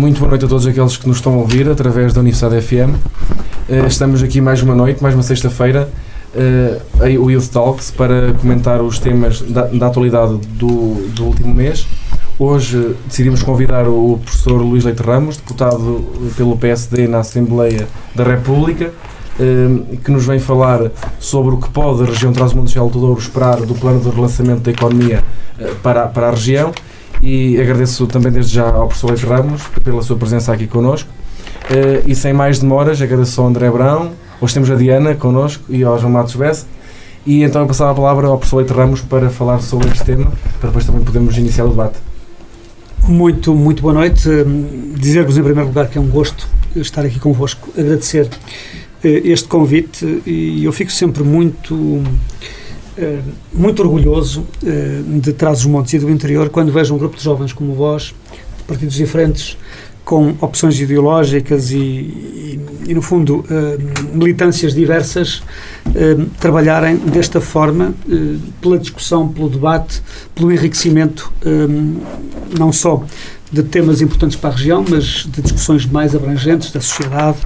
Muito boa noite a todos aqueles que nos estão a ouvir através da Universidade FM. Uh, estamos aqui mais uma noite, mais uma sexta-feira, uh, o Youth Talks, para comentar os temas da, da atualidade do, do, último mês. Hoje decidimos convidar o professor Luís Leite Ramos, deputado pelo PSD na Assembleia da República, uh, que nos vem falar sobre o que pode a região Transmundial do Douro esperar do plano de relançamento da economia para, para a região e agradeço também desde já ao professor Leite Ramos pela sua presença aqui connosco. Uh, e sem mais demoras, agradeço ao André Brown, hoje temos a Diana connosco e ao João Matos Bessa. E então eu passava a palavra ao professor Leite Ramos para falar sobre este tema, para depois também podermos iniciar o debate. Muito, muito boa noite. Dizer-vos em primeiro lugar que é um gosto estar aqui convosco, agradecer eh, este convite e eu fico sempre muito muito orgulhoso eh, de Trás-os-Montes e do interior quando vejo um grupo de jovens como vós, de partidos diferentes, com opções ideológicas e, e, e no fundo, eh, militâncias diversas, trabalharem desta forma, pela discussão, pelo debate, pelo enriquecimento, não só de temas importantes para a região, mas de discussões mais abrangentes da sociedade,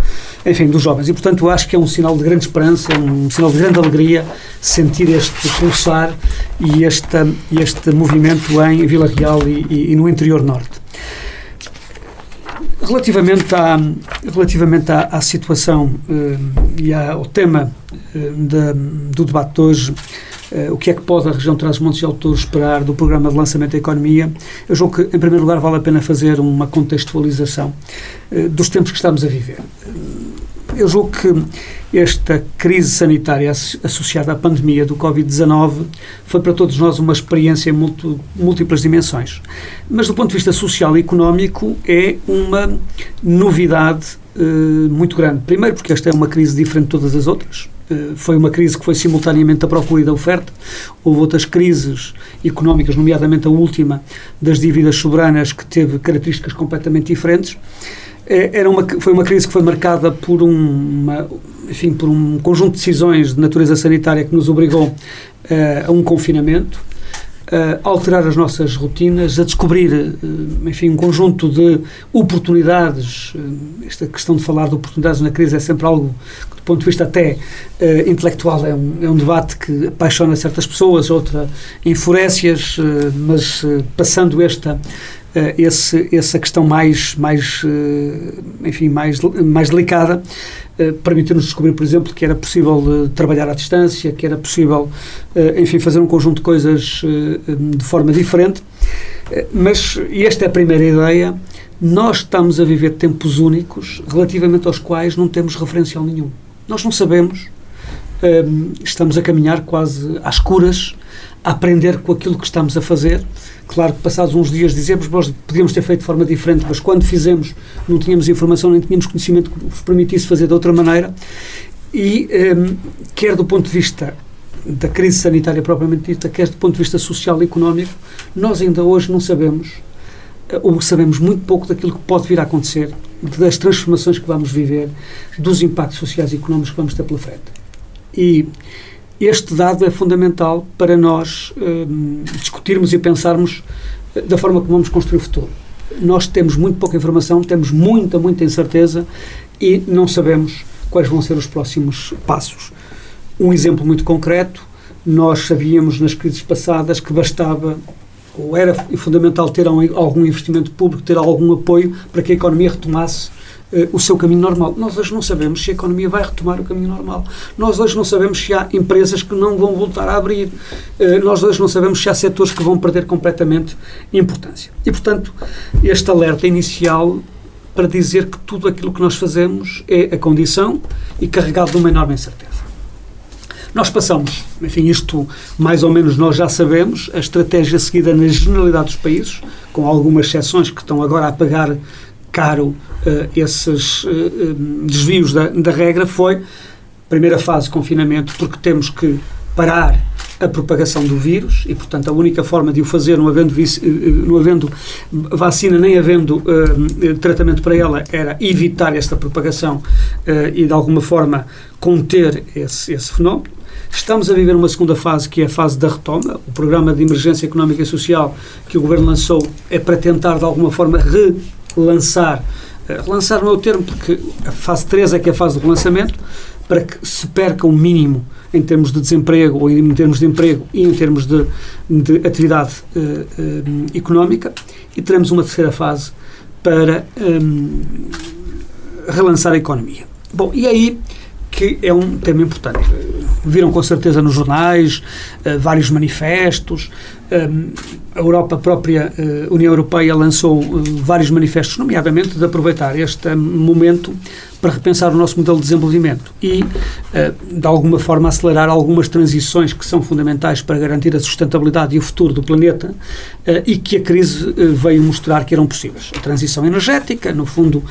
enfim, dos jovens. E, portanto, acho que é um sinal de grande esperança, é um sinal de grande alegria sentir este pulsar e este, este movimento em Vila Real e, e, no interior norte. Relativamente à, relativamente à, à situação eh, e ao tema eh, do debate de hoje, Uh, o que é que pode a região Trás-os-Montes e Alto esperar do programa de lançamento da economia, eu julgo que, em primeiro lugar, vale a pena fazer uma contextualização uh, dos tempos que estamos a viver. Uh, eu julgo que esta crise sanitária associada à pandemia do Covid-19 foi para todos nós uma experiência em múltiplas dimensões. Mas, do ponto de vista social e económico, é uma novidade muito grande. Primeiro, porque esta é uma crise diferente de todas as outras eh, foi uma crise que foi simultaneamente a procura e da oferta. Houve outras crises económicas, nomeadamente a última das dívidas soberanas, que teve características completamente diferentes. Eh, era uma, foi uma crise que foi marcada por, uma, enfim, por um conjunto de decisões de natureza sanitária que nos obrigou uh, a um confinamento, a alterar as nossas rotinas, a descobrir, enfim, um conjunto de oportunidades. Esta questão de falar de oportunidades na crise é sempre algo ponto de vista até uh, intelectual, é um, é um debate que apaixona certas pessoas, outra enfurece-as, uh, mas uh, passando esta esse, essa questão mais, mais enfim, mais, mais delicada, permitiu-nos descobrir, por exemplo, que era possível trabalhar à distância, que era possível, enfim, fazer um conjunto de coisas de forma diferente. Mas, e esta é a primeira ideia, nós estamos a viver tempos únicos relativamente aos quais não temos referencial nenhum. Nós não sabemos, estamos a caminhar quase às curas, aprender com aquilo que estamos a fazer. Claro que passados uns dias dizemos, nós podíamos ter feito de forma diferente, mas quando fizemos não tínhamos informação, nem tínhamos conhecimento que nos permitisse fazer de outra maneira. E um, quer do ponto de vista da crise sanitária propriamente dita, quer do ponto de vista social e económico, nós ainda hoje não sabemos, ou sabemos muito pouco daquilo que pode vir a acontecer das transformações que vamos viver, dos impactos sociais e económicos que vamos ter pela frente. E este dado é fundamental para nós hum, discutirmos e pensarmos eh, da forma como vamos construir o futuro. Nós temos muito pouca informação, temos muita, muita incerteza e não sabemos quais vão ser os próximos passos. Um exemplo muito concreto, nós sabíamos nas crises passadas que bastava ou era fundamental ter algum investimento público, ter algum apoio para que a economia retomasse uh, o seu caminho normal. Nós hoje não sabemos se a economia vai retomar o caminho normal. Nós hoje não sabemos se há empresas que não vão voltar a abrir. Uh, nós hoje não sabemos se há setores que vão perder completamente importância. E, portanto, este alerta inicial para dizer que tudo aquilo que nós fazemos é a condição e carregado de uma enorme incerteza. Nós passamos, enfim, isto mais ou menos nós já sabemos, a estratégia seguida na generalidade dos países, com algumas exceções que estão agora a pagar caro uh, esses uh, desvios da, da regra, foi primeira fase confinamento, porque temos que parar a propagação do vírus e, portanto, a única forma de o fazer, não havendo, não havendo vacina nem havendo uh, tratamento para ela, era evitar esta propagação uh, e, de alguma forma, conter esse, esse fenómeno. Estamos a viver uma segunda fase, que é a fase da retoma. O programa de emergência económica e social que o Governo lançou é para tentar, de alguma forma, lançar, relançar não é o termo, porque a fase 3 é que é a fase do relançamento, para que se perca o mínimo em termos de desemprego, ou em termos de emprego e em termos de, de atividade uh, uh, económica, e teremos uma terceira fase para um, relançar a economia. Bom, e aí que é um tema importante. Viram com certeza nos jornais uh, vários manifestos. A Europa, a própria uh, União Europeia, lançou uh, vários manifestos, nomeadamente de aproveitar este momento para repensar o nosso modelo de desenvolvimento e, de alguma forma, acelerar algumas transições que são fundamentais para garantir a sustentabilidade e o futuro do planeta e que a crise veio mostrar que eram possíveis. A transição energética, no fundo,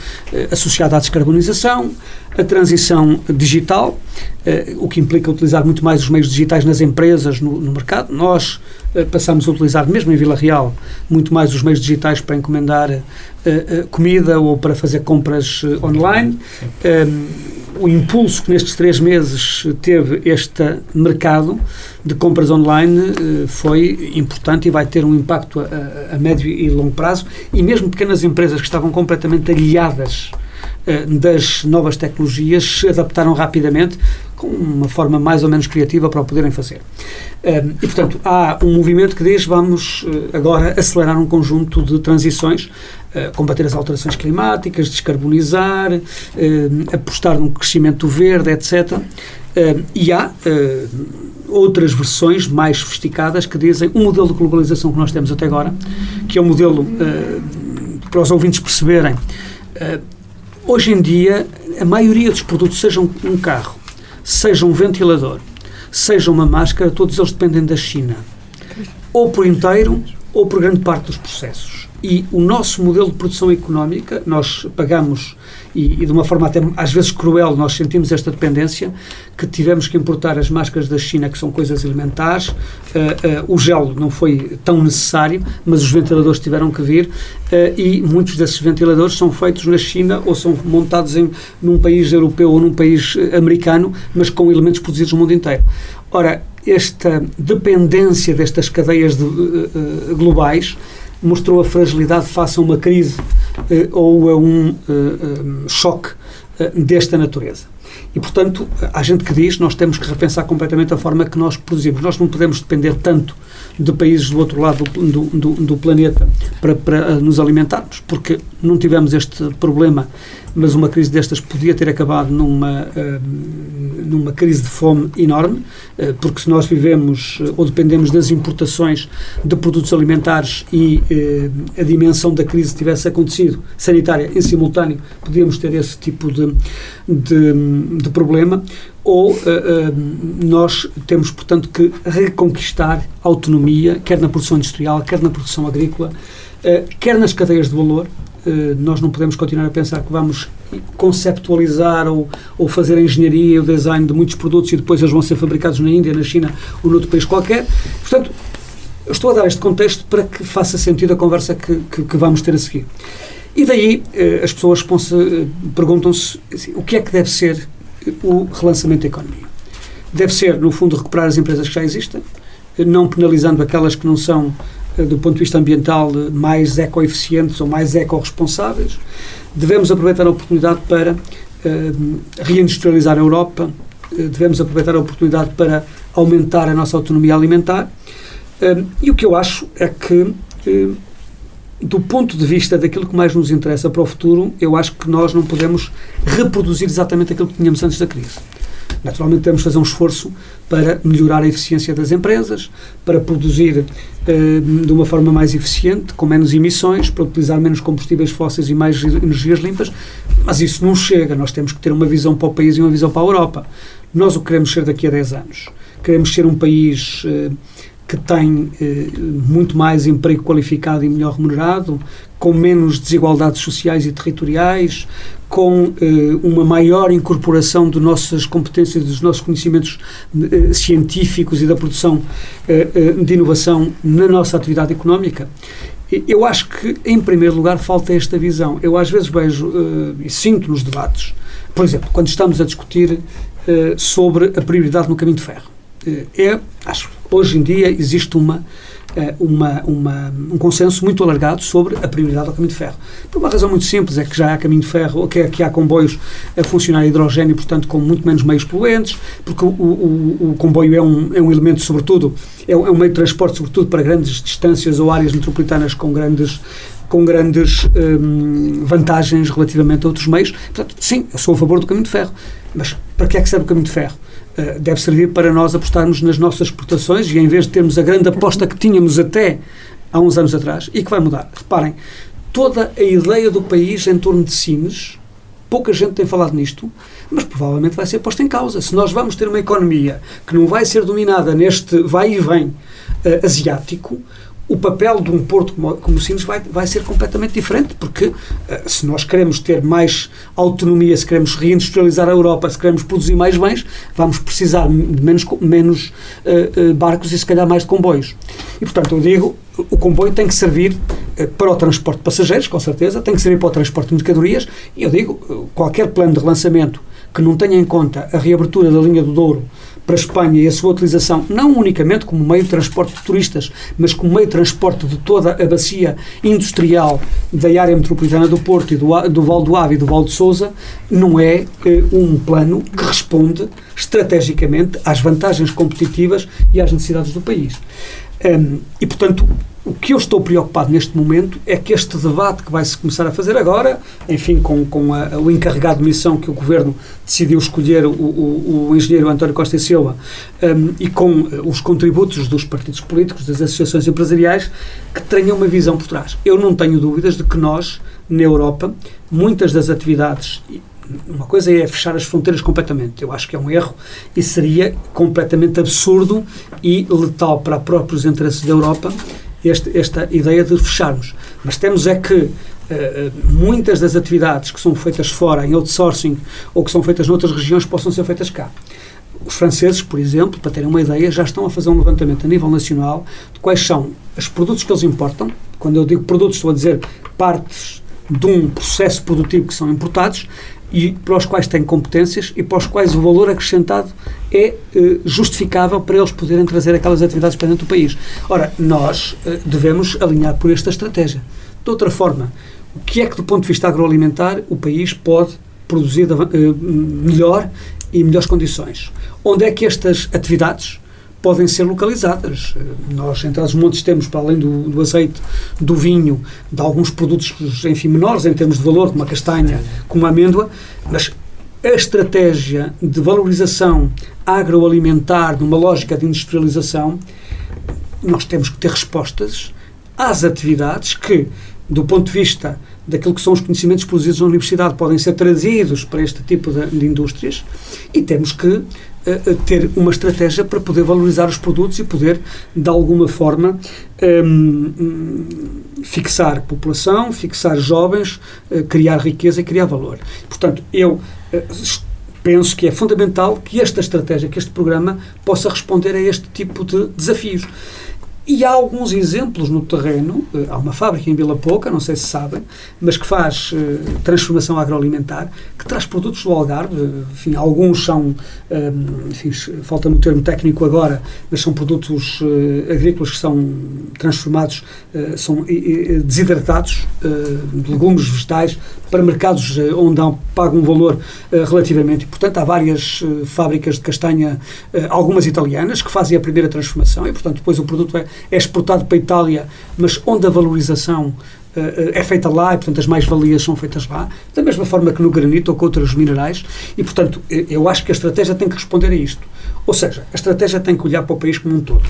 associada à descarbonização, a transição digital, eh, o que implica utilizar muito mais os meios digitais nas empresas, no, no mercado. Nós eh, passamos a utilizar, mesmo em Vila Real, muito mais os meios digitais para encomendar eh, comida ou para fazer compras online. o impulso que nestes três meses teve este mercado de compras online foi importante e vai ter um impacto a, a médio e longo prazo. E mesmo pequenas empresas que estavam completamente aliadas eh, das novas tecnologias se adaptaram rapidamente com uma forma mais ou menos criativa para o poderem fazer. Eh, e, portanto, há um movimento que diz vamos eh, agora acelerar um conjunto de transições, combater as alterações climáticas, descarbonizar, apostar num crescimento verde, etc. E há outras versões mais sofisticadas que dizem um modelo de globalização que nós temos até agora, que é um modelo, para os ouvintes perceberem, Hoje em dia, a maioria dos produtos, seja um carro, seja um ventilador, seja uma máscara, todos eles dependem da China. Ou por inteiro, ou por grande parte dos processos. E o nosso modelo de produção económica, nós pagamos, e, e, de uma forma até às vezes cruel, nós sentimos esta dependência, que tivemos que importar as máscaras da China, que são coisas elementares, uh, uh, o gel não foi tão necessário, mas os ventiladores tiveram que vir, uh, e muitos desses ventiladores são feitos na China ou são montados em, num país europeu ou num país americano, mas com elementos produzidos no mundo inteiro. Ora, esta dependência destas cadeias de, globais mostrou a fragilidade face a uma crise uh, ou a um uh, um, choque desta natureza. E, portanto, há gente que diz nós temos que repensar completamente a forma que nós produzimos. Nós não podemos depender tanto de países do outro lado do, do, do planeta para, para nos alimentarmos, porque não tivemos este problema mas uma crise destas podia ter acabado numa, uh, numa crise de fome enorme, uh, porque se nós vivemos uh, ou dependemos das importações de produtos alimentares e a dimensão da crise tivesse acontecido sanitária em simultâneo, podíamos ter esse tipo de, de, de problema ou uh, uh, nós temos, portanto, que reconquistar a autonomia, quer na produção industrial, quer na produção agrícola, uh, quer nas cadeias de valor, eh, nós não podemos continuar a pensar que vamos conceptualizar ou, ou fazer a engenharia e o design de muitos produtos e depois eles vão ser fabricados na Índia, na China ou noutro país qualquer. Portanto, estou a dar este contexto para que faça sentido a conversa que, que, que vamos ter a seguir. E daí eh, as pessoas eh, perguntam-se assim, o que é que deve ser o relançamento da economia. Deve ser, no fundo, recuperar as empresas que já existem, não penalizando aquelas que não são eh, do ponto de vista ambiental, mais ecoeficientes ou mais ecorresponsáveis. Devemos aproveitar a oportunidade para uh, reindustrializar a Europa, devemos aproveitar a oportunidade para aumentar a nossa autonomia alimentar. E o que eu acho é que, do ponto de vista daquilo que mais nos interessa para o futuro, eu acho que nós não podemos reproduzir exatamente aquilo que tínhamos antes da crise. Naturalmente, temos de fazer um esforço para melhorar a eficiência das empresas, para produzir eh, de uma forma mais eficiente, com menos emissões, para utilizar menos combustíveis fósseis e mais energias limpas, mas isso não chega. Nós temos que ter uma visão para o país e uma visão para a Europa. Nós o queremos ser daqui a 10 anos. Queremos ser um país eh, que tem eh, muito mais emprego qualificado e melhor remunerado, com menos desigualdades sociais e territoriais, com eh, uma maior incorporação de nossas competências, dos nossos conhecimentos eh, científicos e da produção eh, eh, de inovação na nossa atividade económica. Eu acho que, em primeiro lugar, falta esta visão. Eu, às vezes, vejo eh, e sinto nos debates, por exemplo, quando estamos a discutir sobre a prioridade no caminho de ferro. é, acho hoje em dia existe uma uma, uma, um consenso muito alargado sobre a prioridade ao caminho de ferro. Por uma razão muito simples, é que já há caminho de ferro, que, que há comboios a funcionar a hidrogênio, portanto, com muito menos meios poluentes, porque o, o, o comboio é um, é um elemento, sobretudo, é um, é um meio de transporte, sobretudo para grandes distâncias ou áreas metropolitanas com grandes com grandes hum, vantagens relativamente a outros meios. Portanto, sim, eu sou a favor do caminho de ferro. Mas para que é que serve o caminho de ferro? Uh, deve servir para nós apostarmos nas nossas exportações e em vez de termos a grande aposta que tínhamos até há uns anos atrás e que vai mudar. Reparem, toda a ideia do país em torno de Sines, pouca gente tem falado nisto, mas provavelmente vai ser posta em causa. Se nós vamos ter uma economia que não vai ser dominada neste vai e vem uh, asiático, o papel de um porto como, como o Sines vai, vai ser completamente diferente, porque uh, se nós queremos ter mais autonomia, se queremos reindustrializar a Europa, se queremos produzir mais bens, vamos precisar de menos, menos uh, uh, barcos e se calhar mais de comboios. E, portanto, eu digo, o comboio tem que servir para o transporte de passageiros, com certeza, tem que servir para o transporte de mercadorias, e eu digo, qualquer plano de relançamento que não tenha em conta a reabertura da linha do Douro para a Espanha e a sua utilização não unicamente como meio de transporte de turistas, mas como meio de transporte de toda a bacia industrial da área metropolitana do Porto e do, do Val do Ave e do Val de Sousa, não é eh, um plano que responde estrategicamente às vantagens competitivas e às necessidades do país. Um, e, portanto, o que eu estou preocupado neste momento é que este debate que vai-se começar a fazer agora, enfim, com, com a, o encarregado de missão que o Governo decidiu escolher, o, o, o engenheiro António Costa e Silva, um, e com os contributos dos partidos políticos, das associações empresariais, que tenham uma visão por trás. Eu não tenho dúvidas de que nós, na Europa, muitas das atividades uma coisa é fechar as fronteiras completamente. Eu acho que é um erro e seria completamente absurdo e letal para os próprios interesses da Europa este, esta ideia de fecharmos. Mas temos é que uh, muitas das atividades que são feitas fora, em outsourcing, ou que são feitas noutras regiões, possam ser feitas cá. Os franceses, por exemplo, para terem uma ideia, já estão a fazer um levantamento a nível nacional de quais são os produtos que eles importam. Quando eu digo produtos, estou a dizer partes de um processo produtivo que são importados e para os quais têm competências e para os quais o valor acrescentado é eh, justificável para eles poderem trazer aquelas atividades para dentro do país. Ora, nós eh, devemos alinhar por esta estratégia. De outra forma, o que é que, do ponto de vista agroalimentar, o país pode produzir eh, melhor e em melhores condições? Onde é que estas atividades podem ser localizadas. Nós, entre os montes, temos, para além do, do, azeite, do vinho, de alguns produtos, enfim, menores em termos de valor, como a castanha, como a amêndoa, mas a estratégia de valorização agroalimentar, numa lógica de industrialização, nós temos que ter respostas às atividades que, do ponto de vista daquilo que são os conhecimentos produzidos na universidade, podem ser trazidos para este tipo de, de indústrias e temos que ter uma estratégia para poder valorizar os produtos e poder, de alguma forma, um, fixar população, fixar jovens, uh, criar riqueza e criar valor. Portanto, eu uh, penso que é fundamental que esta estratégia, que este programa, possa responder a este tipo de desafios. E há alguns exemplos no terreno. Eh, há uma fábrica em Vila Pouca, não sei se sabem, mas que faz uh, transformação agroalimentar, que traz produtos do Algarve. Enfim, alguns são, um, enfim, falta-me o termo técnico agora, mas são produtos uh, agrícolas que são transformados, uh, são desidratados, de legumes vegetais, para mercados onde há, pagam um valor relativamente importante. Há várias fábricas de castanha, algumas italianas, que fazem a primeira transformação e, portanto, depois o produto é é exportado para a Itália, mas onde a valorização uh, é feita lá e, portanto, as mais-valias são feitas lá, da mesma forma que no granito ou com outros minerais, e, portanto, eu acho que a estratégia tem que responder a isto. Ou seja, a estratégia tem que olhar para o país como um todo,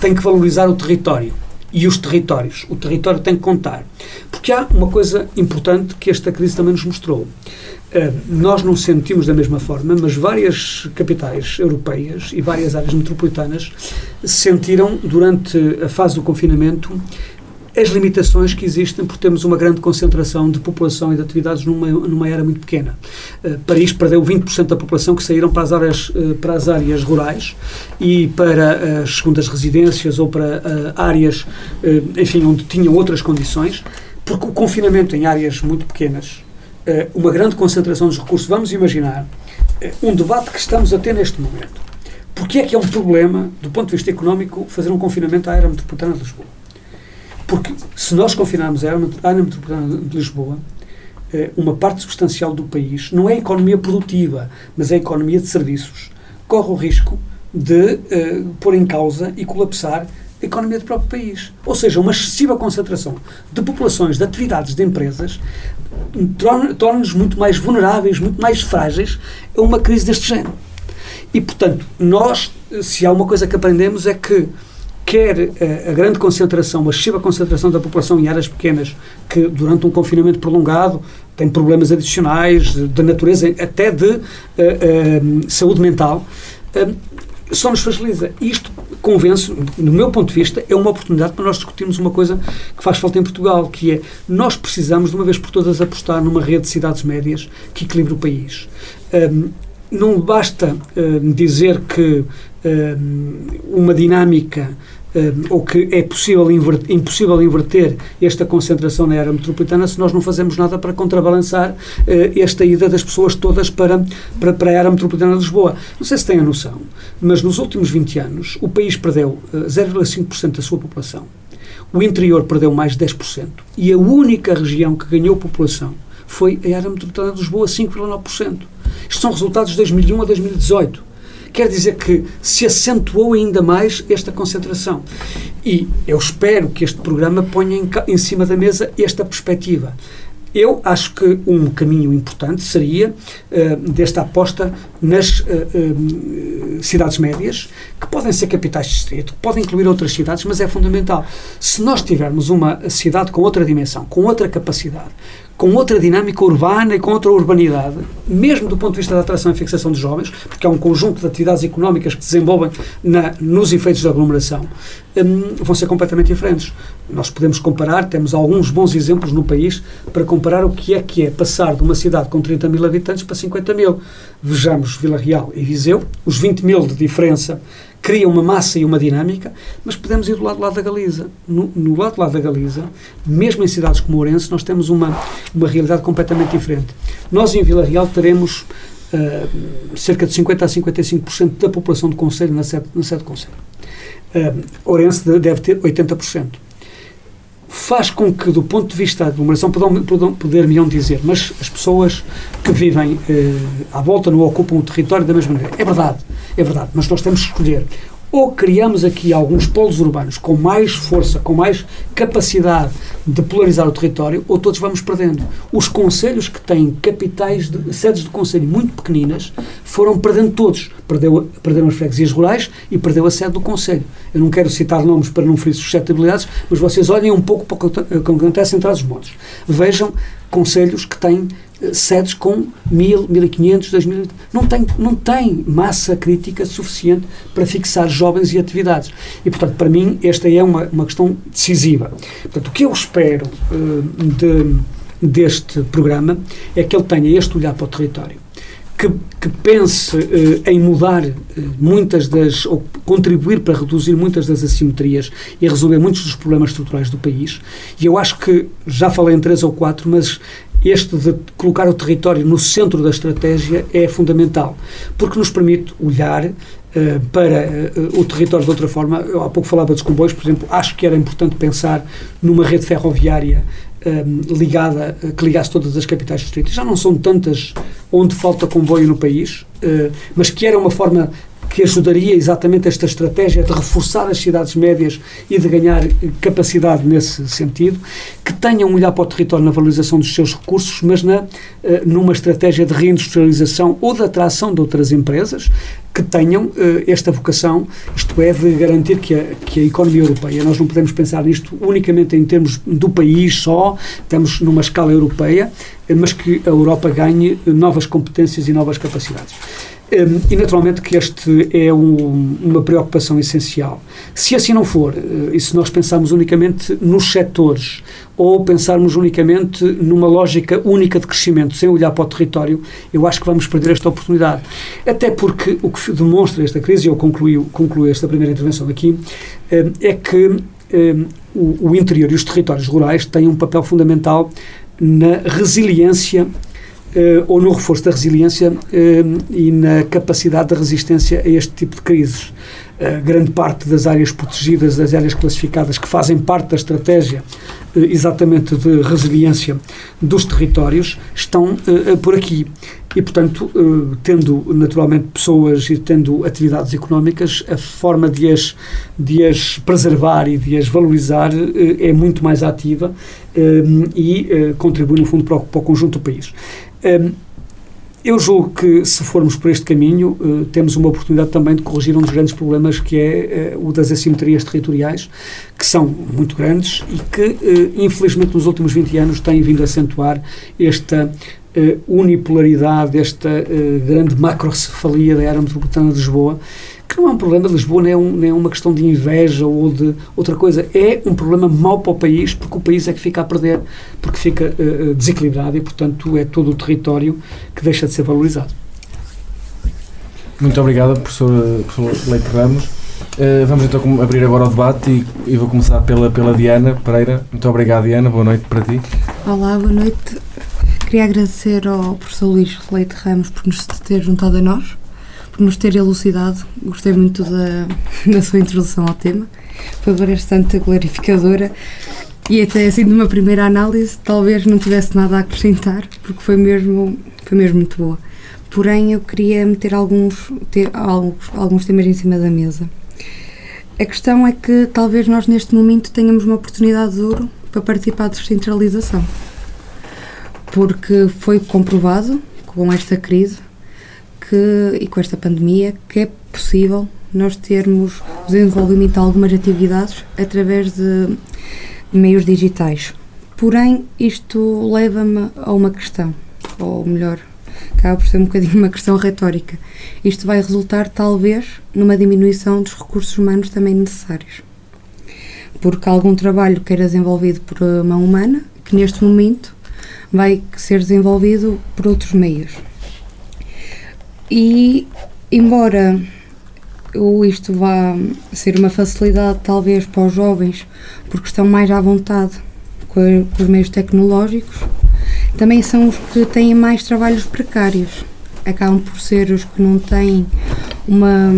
tem que valorizar o território e os territórios. O território tem que contar. Porque há uma coisa importante que esta crise também nos mostrou. Eh, nós não sentimos da mesma forma, mas várias capitais europeias e várias áreas metropolitanas sentiram durante a fase do confinamento as limitações que existem por termos uma grande concentração de população e de atividades numa, numa era muito pequena. Uh, Paris perdeu 20% da população que saíram para as áreas, uh, para as áreas rurais e para as segundas residências ou para uh, áreas, enfim, onde tinham outras condições, porque o confinamento em áreas muito pequenas uma grande concentração dos recursos. Vamos imaginar eh, um debate que estamos a ter neste momento. Porque é que é um problema, do ponto de vista económico, fazer um confinamento à área metropolitana de Lisboa? Porque se nós confinarmos a área metropolitana de Lisboa, eh, uma parte substancial do país não é economia produtiva, mas é economia de serviços. Corre o risco de uh, pôr em causa e colapsar a economia do próprio país. Ou seja, uma excessiva concentração de populações, de atividades, de empresas, torna-nos muito mais vulneráveis, muito mais frágeis a uma crise deste género. E, portanto, nós, se há uma coisa que aprendemos é que quer a, eh, a grande concentração, a excessiva concentração da população em áreas pequenas, que durante um confinamento prolongado tem problemas adicionais de natureza, até de uh, uh, saúde mental, uh, só nos fragiliza. Isto, convence, no meu ponto de vista, é uma oportunidade para nós discutirmos uma coisa que faz falta em Portugal, que é nós precisamos, de uma vez por todas, apostar numa rede de cidades médias que equilibre o país. Um, não basta um, dizer que um, uma dinâmica ou que é possível inverter, impossível inverter esta concentração na área metropolitana se nós não fazemos nada para contrabalançar esta ida das pessoas todas para, para, para a área metropolitana de Lisboa. Não sei se têm a noção, mas nos últimos 20 anos o país perdeu 0,5% da sua população. O interior perdeu mais de 10%. E a única região que ganhou população foi a área metropolitana de Lisboa, 5,9%. Isto são resultados de 2001 a 2018. Quer dizer que se acentuou ainda mais esta concentração. E eu espero que este programa ponha em, em cima da mesa esta perspectiva. Eu acho que um caminho importante seria uh, desta aposta nas uh, uh, cidades médias, que podem ser capitais de distrito, podem incluir outras cidades, mas é fundamental. Se nós tivermos uma cidade com outra dimensão, com outra capacidade, com outra dinâmica urbana e com outra urbanidade, mesmo do ponto de vista da atração e fixação de jovens, porque há um conjunto de atividades económicas que desenvolvem na, nos efeitos da aglomeração, um, vão ser completamente diferentes. Nós podemos comparar, temos alguns bons exemplos no país para comparar o que é que é passar de uma cidade com 30 mil habitantes para 50 mil. Vejamos Vila Real e Viseu, os 20 mil de diferença cria uma massa e uma dinâmica, mas podemos ir do lado, lado da Galiza. No, no lado, lado da Galiza, mesmo em cidades como Ourense, nós temos uma, uma realidade completamente diferente. Nós em Vila Real teremos uh, cerca de 50% a 55% da população do Conselho na sede, na sede do Conselho. Uh, Ourense deve ter 80% faz com que, do ponto de vista da aglomeração, poder-me dizer, mas as pessoas que vivem eh, à volta não ocupam o território da mesma maneira. É verdade, é verdade, mas nós temos que escolher ou criamos aqui alguns polos urbanos com mais força, com mais capacidade de polarizar o território, ou todos vamos perdendo. Os conselhos que têm capitais, de, sedes de conselho muito pequeninas, foram perdendo todos. Perdeu, perderam as freguesias rurais e perdeu a sede do conselho. Eu não quero citar nomes para não ferir suscetibilidades, mas vocês olhem um pouco para o que acontece em Trás-os-Montes. Vejam conselhos que têm sedes com mil, mil e quinhentos, dois mil, não tem, não tem massa crítica suficiente para fixar jovens e atividades. E, portanto, para mim, esta é uma, uma questão decisiva. Portanto, o que eu espero uh, de, deste programa é que ele tenha este olhar para o território que, que pense eh, em mudar eh, muitas das, ou contribuir para reduzir muitas das assimetrias e resolver muitos dos problemas estruturais do país. E eu acho que, já falei em três ou quatro, mas este de colocar o território no centro da estratégia é fundamental, porque nos permite olhar Uh, para o território de outra forma. Eu há pouco falava dos comboios, por exemplo, acho que era importante pensar numa rede ferroviária um, ligada, que ligasse todas as capitais distritos. Já não são tantas onde falta comboio no país, uh, mas que era uma forma que ajudaria exatamente esta estratégia de reforçar as cidades médias e de ganhar capacidade nesse sentido, que tenham um olhar para o território na valorização dos seus recursos, mas na, eh, numa estratégia de reindustrialização ou de atração de outras empresas que tenham uh, esta vocação, isto é, de garantir que a, que a economia europeia, nós não podemos pensar nisto unicamente em termos do país só, estamos numa escala europeia, mas que a Europa ganhe novas competências e novas capacidades. Um, e naturalmente que este é um, uma preocupação essencial. Se assim não for, uh, e se nós pensarmos unicamente nos setores ou pensarmos unicamente numa lógica única de crescimento, sem olhar para o território, eu acho que vamos perder esta oportunidade. Até porque o que demonstra esta crise, e eu concluí esta primeira intervenção aqui, uh, é que um, o, o interior e os territórios rurais têm um papel fundamental na resiliência ou no reforço da resiliência e na capacidade de resistência a este tipo de crises. grande parte das áreas protegidas, das áreas classificadas, que fazem parte da estratégia exatamente de resiliência dos territórios, estão por aqui. E, portanto, eh, tendo naturalmente pessoas e tendo atividades económicas, a forma de as, de as preservar e de as valorizar eh, é muito mais ativa eh, e contribui, no fundo, para o, para o conjunto do país. Eu julgo que, se formos por este caminho, temos uma oportunidade também de corrigir um dos grandes problemas que é o das assimetrias territoriais, que são muito grandes e que, infelizmente, nos últimos 20 anos têm vindo a acentuar esta uh, unipolaridade, esta uh, grande macrocefalia da área metropolitana de Lisboa, que não é um problema de Lisboa, nem é, um, nem é uma questão de inveja ou de outra coisa, é um problema mau para o país, porque o país é que fica a perder, porque fica uh, desequilibrado e, portanto, é todo o território que deixa de ser valorizado. Muito obrigado, professor, professor Leite Ramos. Uh, vamos então abrir agora o debate e, e, vou começar pela, pela Diana Pereira. Muito obrigado, Diana. Boa noite para ti. Olá, boa noite. Queria agradecer ao professor Luís Leite Ramos por nos ter juntado a nós, por nos ter elucidado. Gostei muito da, da sua introdução ao tema. Foi bastante clarificadora e até assim de uma primeira análise talvez não tivesse nada a acrescentar porque foi mesmo, foi mesmo muito boa. Porém eu queria meter alguns, ter, alguns, alguns temas em cima da mesa. A questão é que talvez nós neste momento tenhamos uma oportunidade de ouro para participar de descentralização porque foi comprovado com esta crise que, e com esta pandemia que é possível nós termos o desenvolvimento de algumas atividades através de meios digitais. Porém, isto leva-me a uma questão, ou melhor, acaba por ser um bocadinho uma questão retórica. Isto vai resultar, talvez, numa diminuição dos recursos humanos também necessários. Porque algum trabalho que era desenvolvido por uma humana, que neste momento vai ser desenvolvido por outros meios. E, embora isto vá ser uma facilidade, talvez, para os jovens, porque estão mais à vontade com, os meios tecnológicos, também são os que têm mais trabalhos precários. Acabam por ser os que não têm uma,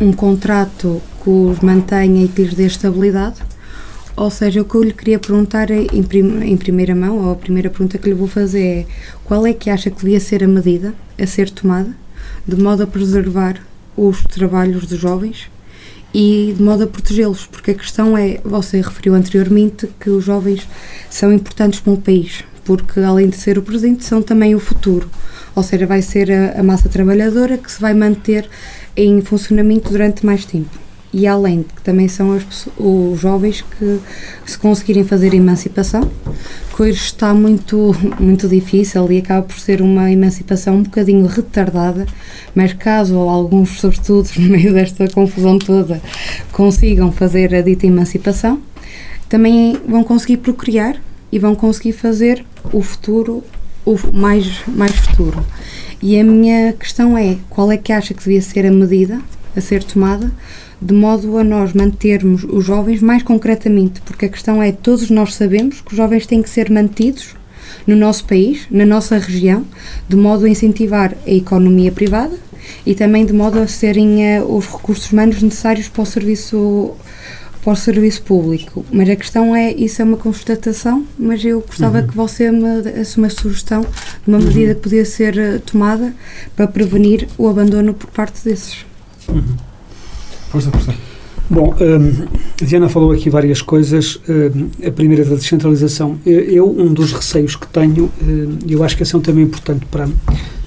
um contrato que os mantenha e que lhes dê estabilidade ou seja, o que eu lhe queria perguntar em, prim em primeira mão, ou a primeira pergunta que lhe vou fazer é qual é que acha que devia ser a medida a ser tomada de modo a preservar os trabalhos dos jovens e de modo a protegê-los, porque a questão é, você referiu anteriormente que os jovens são importantes para o país, porque além de ser o presente, são também o futuro, ou seja, vai ser a, a massa trabalhadora que se vai manter em funcionamento durante mais tempo e além de que também são as, os jovens que se conseguirem fazer emancipação, hoje está muito, muito difícil e acaba por ser uma emancipação um bocadinho retardada, mas caso alguns sobretudo no meio desta confusão toda consigam fazer a dita emancipação, também vão conseguir procriar e vão conseguir fazer o futuro o mais, mais futuro. E a minha questão é, qual é que acha que devia ser a medida a ser tomada de modo a nós mantermos os jovens mais concretamente, porque a questão é: todos nós sabemos que os jovens têm que ser mantidos no nosso país, na nossa região, de modo a incentivar a economia privada e também de modo a serem uh, os recursos humanos necessários para o serviço para o serviço público. Mas a questão é, isso é uma constatação, mas eu gostava uhum. que você me desse uma sugestão de uma uhum. medida que podia ser uh, tomada para prevenir o abandono por parte desses. Uhum. Força, força. Bom, um, a Diana falou aqui várias coisas. Um, a primeira da descentralização. Eu, um dos receios que tenho, hum, e eu acho que esse é um tema importante para,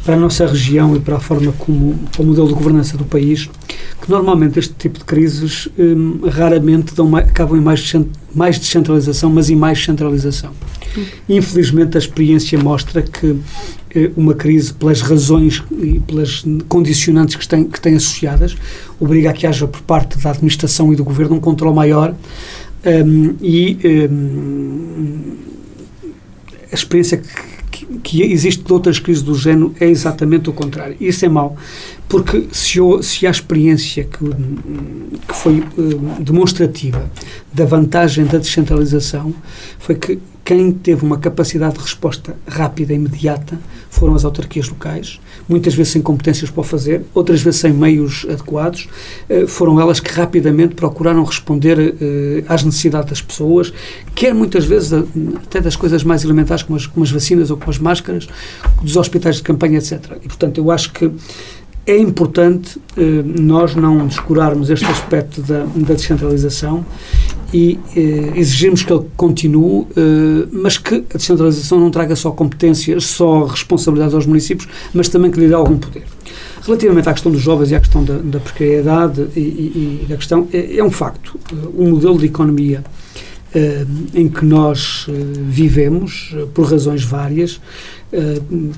para a nossa região e para a forma como, o modelo de governança do país, que normalmente este tipo de crises um, raramente dão acabam em mais, mais descentralização, mas em mais centralização. Infelizmente, a experiência mostra que eh, uma crise, pelas razões e pelas condicionantes que tem, que tem associadas, obriga a que haja por parte da administração e do governo um controle maior um, e um, a experiência que, que, existe de outras crises do género é exatamente o contrário. Isso é mau, porque se, se há experiência que, que foi um, demonstrativa da vantagem da descentralização, foi que quem teve uma capacidade de resposta rápida e imediata foram as autarquias locais, muitas vezes sem competências para o fazer, outras vezes sem meios adequados. Eh, foram elas que rapidamente procuraram responder eh, às necessidades das pessoas, quer muitas vezes até das coisas mais elementares, como as, como as vacinas ou como as máscaras, dos hospitais de campanha, etc. E, portanto, eu acho que é importante eh, nós não descurarmos este aspecto da, da descentralização e eh, exigirmos que ele continue, eh, mas que a descentralização não traga só competências, só responsabilidades aos municípios, mas também que lhe dê algum poder. Relativamente à questão dos jovens e à questão da, da precariedade e, e, e, da questão, é, é um facto. O modelo de economia eh, em que nós eh, vivemos, eh, por razões várias,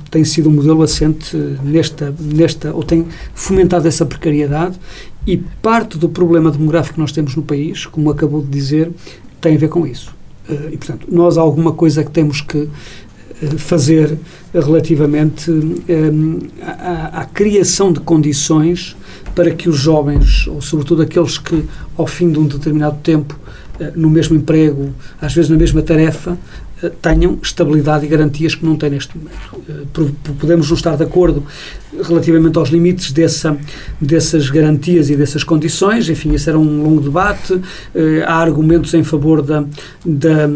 tem sido um modelo assente nesta, nesta, ou tem fomentado essa precariedade e parte do problema demográfico que nós temos no país, como acabou de dizer, tem a ver com isso. E, portanto, nós há alguma coisa que temos que fazer relativamente à, à, criação de condições para que os jovens, ou sobretudo aqueles que ao fim de um determinado tempo eh, no mesmo emprego, às vezes na mesma tarefa, eh, tenham estabilidade e garantias que não têm neste momento. Eh, podemos não estar de acordo relativamente aos limites dessa, dessas garantias e dessas condições, enfim, esse era um longo debate. Há argumentos em favor da, da,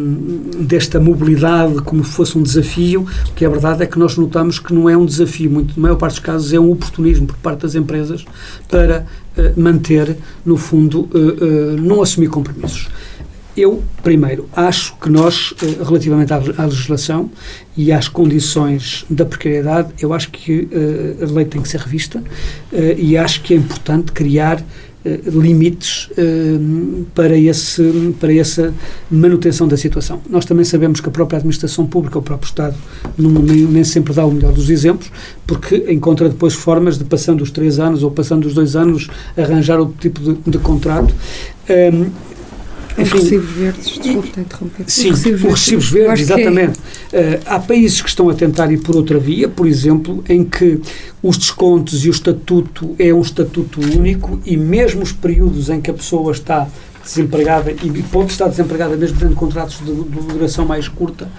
desta mobilidade como se fosse um desafio, o que é verdade é que nós notamos que não é um desafio, muito, na maior parte dos casos é um oportunismo por parte das empresas para manter, no fundo, não assumir compromissos. Eu, primeiro, acho que nós, eh, relativamente à, legislação e às condições da precariedade, eu acho que uh, a lei tem que ser revista uh, e acho que é importante criar limites para, esse, para essa manutenção da situação. Nós também sabemos que a própria administração pública, o próprio Estado, nem, sempre dá o melhor dos exemplos, porque encontra depois formas de, passando os três anos ou passando os dois anos, arranjar outro tipo de, de contrato. Enfim, os recibos verdes, desculpe interromper. Sim, os recibos, os recibos verdes, exatamente. É. Uh, há países que estão a tentar ir por outra via, por exemplo, em que os descontos e o estatuto é um estatuto único e mesmo os períodos em que a pessoa está desempregada e pode estar desempregada mesmo tendo contratos de, de duração mais curta,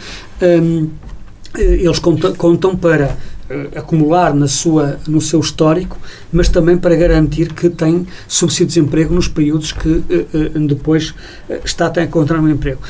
um, ehm, eh, eles contam, contam para acumular na sua, no seu histórico, mas também para garantir que tem subsídio de desemprego nos períodos que uh, uh, depois está até a encontrar um emprego.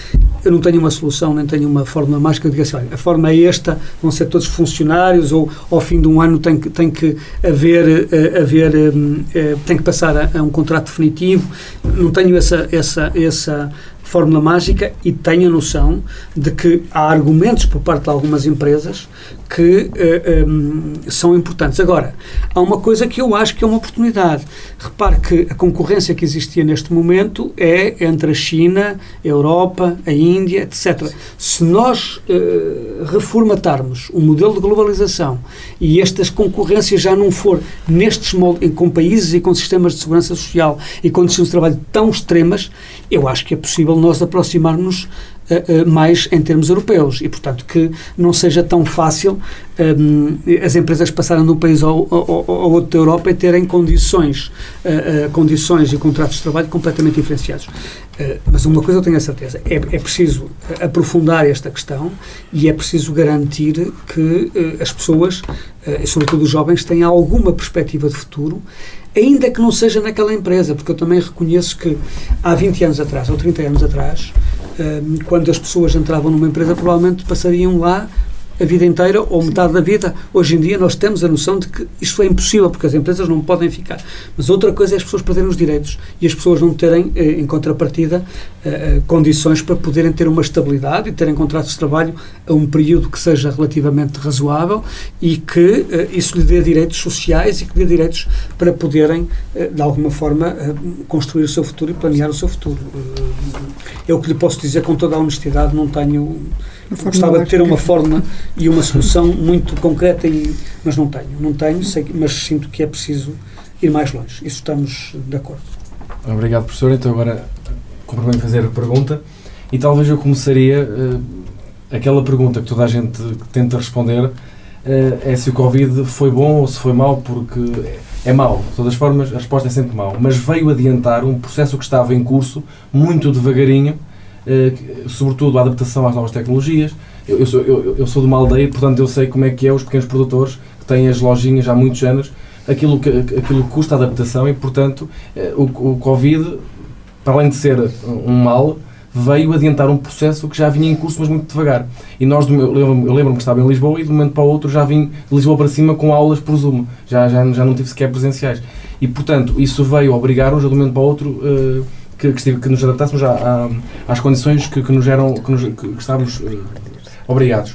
Eu não tenho uma solução, nem tenho uma fórmula mágica de dizer assim, olha, a forma é esta, vão ser todos funcionários ou ao fim de um ano tem que, tem que haver, haver um, tem que passar a, a, um contrato definitivo. Não tenho essa, essa, essa fórmula mágica e tenho a noção de que há argumentos por parte de algumas empresas que uh, eh, um, ehm, são importantes. Agora, há uma coisa que eu acho que é uma oportunidade. Repare que a concorrência que existia neste momento é entre a China, a Europa, a Índia, etc. Se nós uh, reformatarmos o modelo de globalização e estas concorrências já não for nestes moldes, com países e com sistemas de segurança social e condições de trabalho tão extremas, eu acho que é possível nós aproximarmos uh, mais em termos europeus e, portanto, que não seja tão fácil um, as empresas passarem de um país ao, ao, ao, outro da Europa e terem condições, uh, condições e contratos de trabalho completamente diferenciados. mas uma coisa eu tenho a certeza, é, é preciso aprofundar esta questão e é preciso garantir que as pessoas, sobretudo os jovens, tenham alguma perspectiva de futuro ainda que não seja naquela empresa, porque eu também reconheço que há 20 anos atrás, ou 30 anos atrás, quando as pessoas entravam numa empresa, provavelmente passariam lá a vida inteira ou metade da vida. Hoje em dia nós temos a noção de que isto é impossível, porque as empresas não podem ficar. Mas outra coisa é as pessoas perderem os direitos e as pessoas não terem, eh, em contrapartida, eh, eh, condições para poderem ter uma estabilidade e terem contratos de trabalho a um período que seja relativamente razoável e que isso lhe dê direitos sociais e que lhe dê direitos para poderem, de alguma forma, construir o seu futuro e planear o seu futuro. O que lhe posso dizer com toda a honestidade, não tenho Gostava de ter uma forma e uma solução muito concreta, e, mas não tenho. Não tenho, sei, mas sinto que é preciso ir mais longe. Isso estamos de acordo. Obrigado, professor. Então agora cumpro fazer a pergunta e talvez eu começaria uh, aquela pergunta que toda a gente tenta responder uh, é se o Covid foi bom ou se foi mau, porque é mau. De todas as formas, a resposta é sempre mau. Mas veio adiantar um processo que estava em curso, muito devagarinho, sobretudo a adaptação às novas tecnologias. Eu, eu, sou, eu, eu sou de uma aldeia, portanto eu sei como é que é os pequenos produtores que têm as lojinhas há muitos anos, aquilo que, aquilo custa a adaptação e, portanto, o, o Covid, para além de ser um mal, veio adiantar um processo que já vinha em curso, mas muito devagar. E nós, eu lembro-me lembro que estava em Lisboa e de um momento para o outro já vim de Lisboa para cima com aulas por Zoom. Já, já, já não tive sequer presenciais. E, portanto, isso veio obrigar-nos, de um momento para o outro, uh, que, que, que, nos adaptássemos à, à, às condições que, que nos eram, que, nos, que estávamos uh, obrigados.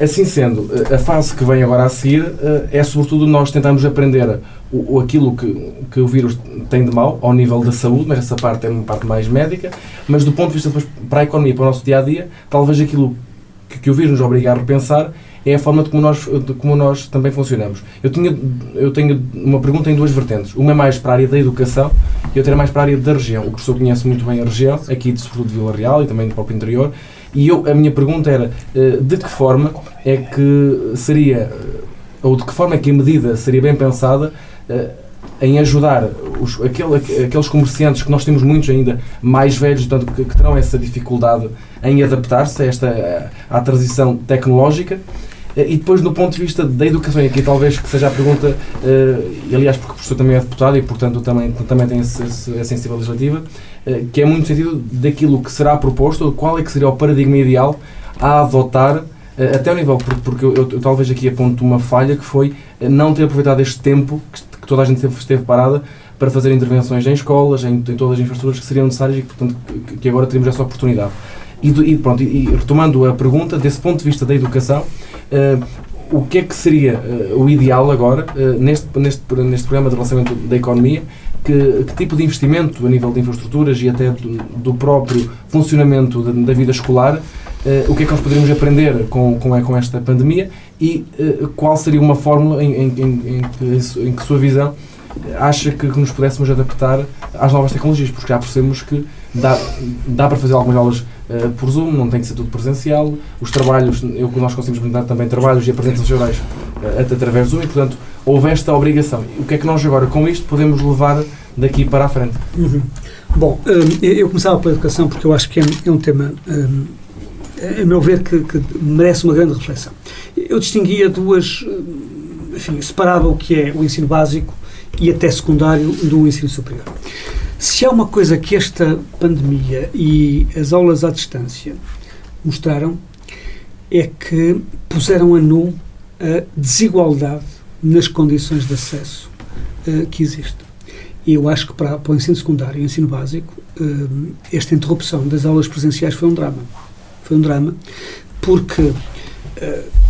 Assim sendo, eh, a fase que vem agora a seguir é sobretudo nós tentarmos aprender o, aquilo que, que o vírus tem de mal ao nível da saúde, mas essa parte é uma parte mais médica, mas do ponto de vista depois para a economia, para o nosso dia a dia, talvez aquilo que, que o vírus nos obriga a repensar é a forma de como nós, de como nós também funcionamos. Eu, tinha, eu tenho uma pergunta em duas vertentes. Uma é mais para a área da educação e outra é mais para a área da região. O professor conhece muito bem a região, aqui de sobretudo de Vila Real e também do próprio interior, e eu, a minha pergunta era eh, de que forma é que seria, ou de que forma é que a medida seria bem pensada eh, em ajudar os, aquele, aqueles comerciantes que nós temos muitos ainda mais velhos, portanto, que, que terão essa dificuldade em adaptar-se a esta à transição tecnológica. Eh, e depois, do ponto de vista da educação, e aqui talvez que seja a pergunta, uh, e aliás, porque o professor também é deputado e, portanto, também, também tem esse, esse, a legislativa, uh, que é muito sentido daquilo que será proposto, qual é que seria o paradigma ideal a adotar eh, até o nível, porque, eu, eu, eu, talvez aqui aponto uma falha que foi eh, não ter aproveitado este tempo que, que toda a gente esteve, esteve, parada para fazer intervenções em escolas, em, em, todas as infraestruturas que seriam necessárias e portanto, que, que agora teríamos essa oportunidade. E, e pronto, e, e, retomando a pergunta, desse ponto de vista da educação, o que é que seria uh, o ideal agora, uh, neste, neste, neste programa de lançamento da economia, que, que, tipo de investimento a nível de infraestruturas e até do, do próprio funcionamento da, da vida escolar o que é que nós poderíamos aprender com, com, com esta pandemia? E qual seria uma fórmula em, em, em, em, que sua visão acha que, que nos pudéssemos adaptar às novas tecnologias, porque já percebemos que dá, dá para fazer algumas aulas uh, por Zoom, não tem que ser tudo presencial, os trabalhos, eu, nós conseguimos brindar também trabalhos e apresentações gerais uh, através do Zoom e, portanto, houve esta obrigação. O que é que nós agora, com isto, podemos levar daqui para a frente? Uhum. Bom, um, eu começava pela educação porque eu acho que é, é um tema um, a meu ver, que, que, merece uma grande reflexão. Eu distinguia duas, enfim, separava o que é o ensino básico e até secundário do ensino superior. Se há uma coisa que esta pandemia e as aulas à distância mostraram, é que puseram a nu a desigualdade nas condições de acesso uh, que existe. E eu acho que para, para o ensino secundário e ensino básico, uh, esta interrupção das aulas presenciais foi um drama foi um drama, porque uh,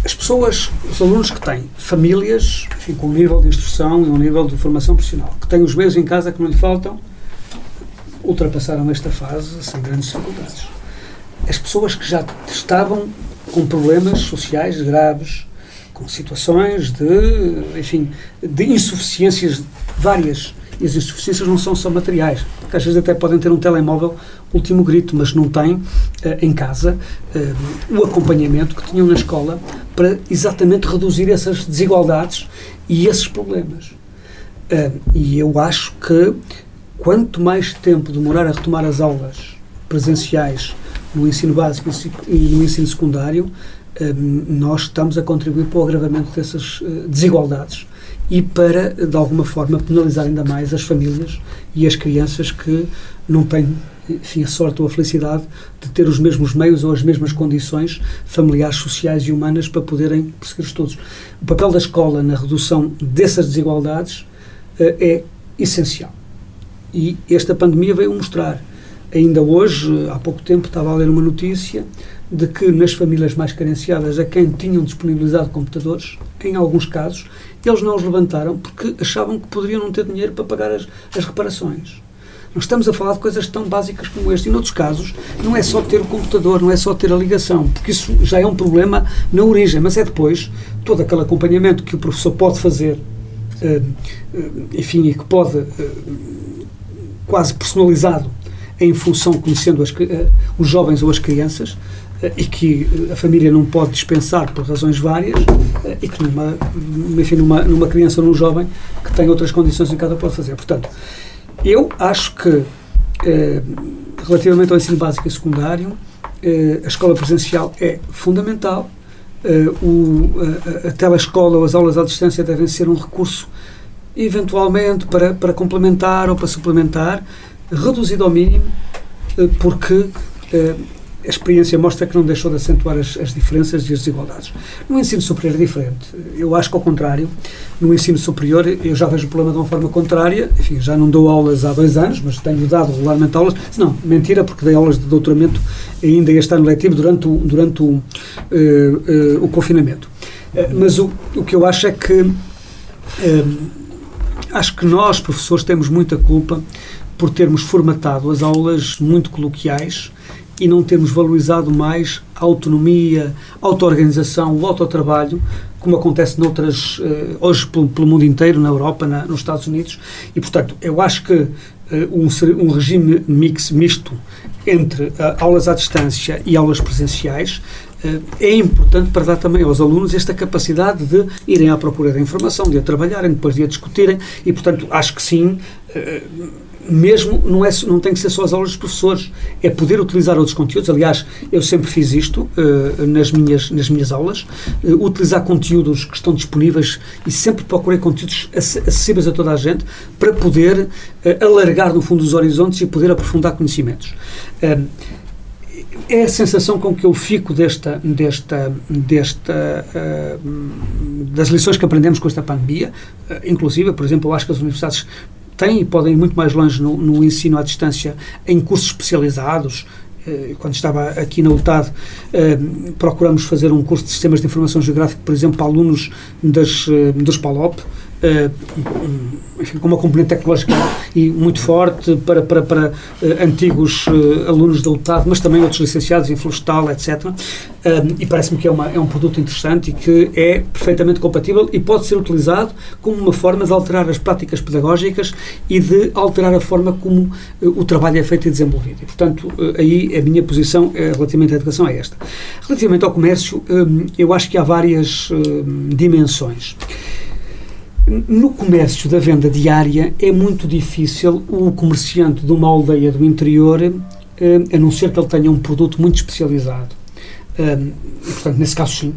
as pessoas, os alunos que têm famílias, enfim, com um nível de instrução e um nível de formação profissional, que têm os meios em casa que não lhe faltam, ultrapassaram esta fase sem grandes dificuldades. As pessoas que já estavam com problemas sociais graves, com situações de, enfim, de insuficiências várias e as insuficiências não são só materiais, porque às vezes até podem ter um telemóvel último grito, mas não têm uh, em casa uh, o acompanhamento que tinham na escola para exatamente reduzir essas desigualdades e esses problemas. Uh, e eu acho que quanto mais tempo demorar a retomar as aulas presenciais no ensino básico e no ensino secundário, nós estamos a contribuir para o agravamento dessas desigualdades e para, de alguma forma, penalizar ainda mais as famílias e as crianças que não têm enfim, a sorte ou a felicidade de ter os mesmos meios ou as mesmas condições familiares, sociais e humanas para poderem perseguir estudos. O papel da escola na redução dessas desigualdades uh, é essencial. E esta pandemia veio mostrar. Ainda hoje, há pouco tempo, estava a ler uma notícia de que nas famílias mais carenciadas, a quem tinham disponibilizado computadores, em alguns casos, eles não os levantaram porque achavam que poderiam não ter dinheiro para pagar as, as reparações. Nós estamos a falar de coisas tão básicas como este. E, noutros casos, não é só ter o computador, não é só ter a ligação, porque isso já é um problema na origem, mas é depois todo aquele acompanhamento que o professor pode fazer, uh, uh, enfim, e que pode, uh, quase personalizado, em função, conhecendo as, os jovens ou as crianças, e que a família não pode dispensar por razões várias e que numa, enfim, numa, numa criança ou num jovem que tem outras condições em cada pode fazer. Portanto, eu acho que eh, relativamente ao ensino básico e secundário, a escola presencial é fundamental. O, a, a telescola ou as aulas à distância devem ser um recurso, eventualmente, para, para complementar ou para suplementar, reduzido ao mínimo, porque a experiência mostra que não deixou de acentuar as, as, diferenças e as desigualdades. No ensino superior é diferente. Eu acho que, ao contrário, no ensino superior eu já vejo o problema de uma forma contrária. Enfim, já não dou aulas há dois anos, mas tenho dado regularmente aulas. Não, mentira, porque dei aulas de doutoramento ainda este ano letivo durante o, durante o, uh, uh, o confinamento. Uh, mas o, o que eu acho é que acho que nós, professores, temos muita culpa por termos formatado as aulas muito coloquiais e não temos valorizado mais a autonomia, a auto-organização, o autotrabalho, como acontece noutras, uh, hoje pelo, mundo inteiro, na Europa, na, nos Estados Unidos. E, portanto, eu acho que uh, um, um, regime mix, misto entre uh, aulas à distância e aulas presenciais é importante para dar também aos alunos esta capacidade de irem à procura da informação, de a trabalharem, depois de a discutirem, e, portanto, acho que sim mesmo não, é, não tem que ser só as aulas dos professores, é poder utilizar outros conteúdos. Aliás, eu sempre fiz isto uh, nas, minhas, nas minhas aulas, utilizar conteúdos que estão disponíveis e sempre procurei conteúdos acessíveis a toda a gente para poder alargar, no fundo, os horizontes e poder aprofundar conhecimentos é a sensação com que eu fico desta, desta, desta uh, das lições que aprendemos com esta pandemia, uh, inclusive, por exemplo, eu acho que as universidades têm e podem ir muito mais longe no, no ensino à distância em cursos especializados, eh, quando estava aqui na UTAD, eh, procuramos fazer um curso de Sistemas de Informação Geográfica, por exemplo, para alunos das, dos PALOP, enfim, com uma componente tecnológica e muito forte para, para, para antigos alunos da UTAD, mas também outros licenciados em florestal, etc. e parece-me que é, uma, é um produto interessante e que é perfeitamente compatível e pode ser utilizado como uma forma de alterar as práticas pedagógicas e de alterar a forma como o trabalho é feito e desenvolvido. E, portanto, aí a minha posição relativamente à educação é esta. Relativamente ao comércio, eu acho que há várias dimensões. No comércio da venda diária é muito difícil o comerciante de uma aldeia do interior, a não ser que ele tenha um produto muito especializado. E, portanto, nesse caso, sim.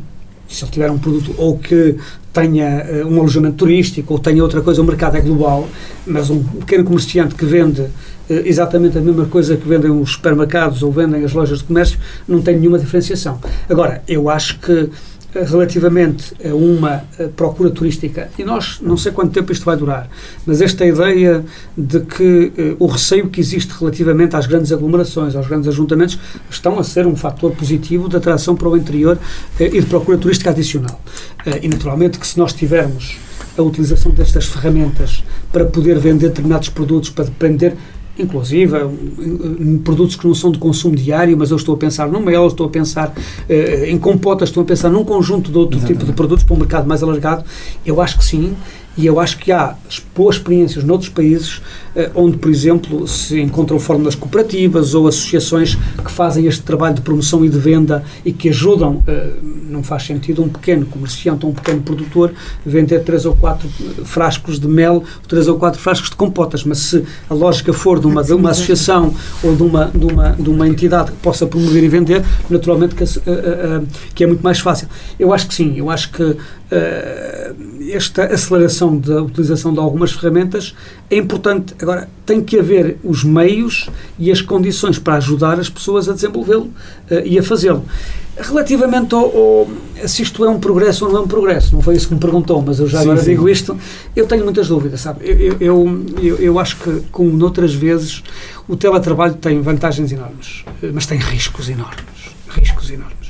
Se ele tiver um produto ou que tenha um alojamento turístico ou tenha outra coisa, o mercado é global, mas um pequeno comerciante que vende eh, exatamente a mesma coisa que vendem os supermercados ou vendem as lojas de comércio, não tem nenhuma diferenciação. Agora, eu acho que eh, relativamente a uma eh, procura turística, e nós não sei quanto tempo isto vai durar, mas esta ideia de que o receio que existe relativamente às grandes aglomerações, aos grandes ajuntamentos, estão a ser um fator positivo de atração para o interior e de procura turística adicional. e naturalmente que se nós tivermos a utilização destas ferramentas para poder vender determinados produtos, para depender inclusive em produtos que não são de consumo diário, mas eu estou a pensar no mel, estou a pensar uh, em compotas, estou a pensar num conjunto de outro Exatamente. tipo de produtos para um mercado mais alargado, eu acho que sim, e eu acho que há boas experiências noutros países eh, onde, por exemplo, se encontram fórmulas cooperativas ou associações que fazem este trabalho de promoção e de venda e que ajudam, eh, não faz sentido um pequeno comerciante ou um pequeno produtor vender três ou quatro frascos de mel, três ou quatro frascos de compotas, mas se a lógica for de uma, de uma associação ou de uma, de, uma, de uma entidade que possa promover e vender, naturalmente que, eh, que é muito mais fácil. Eu acho que sim, eu acho que esta aceleração da utilização de algumas ferramentas é importante. Agora, tem que haver os meios e as condições para ajudar as pessoas a desenvolvê-lo uh, e a fazê-lo. Relativamente ao, ao, se isto é um progresso ou não é um progresso, não foi isso que me perguntou, mas eu já sim, agora sim. digo isto, eu tenho muitas dúvidas, sabe? Eu, eu, eu, eu, acho que, como noutras vezes, o teletrabalho tem vantagens enormes, eh, mas tem riscos enormes. Riscos enormes.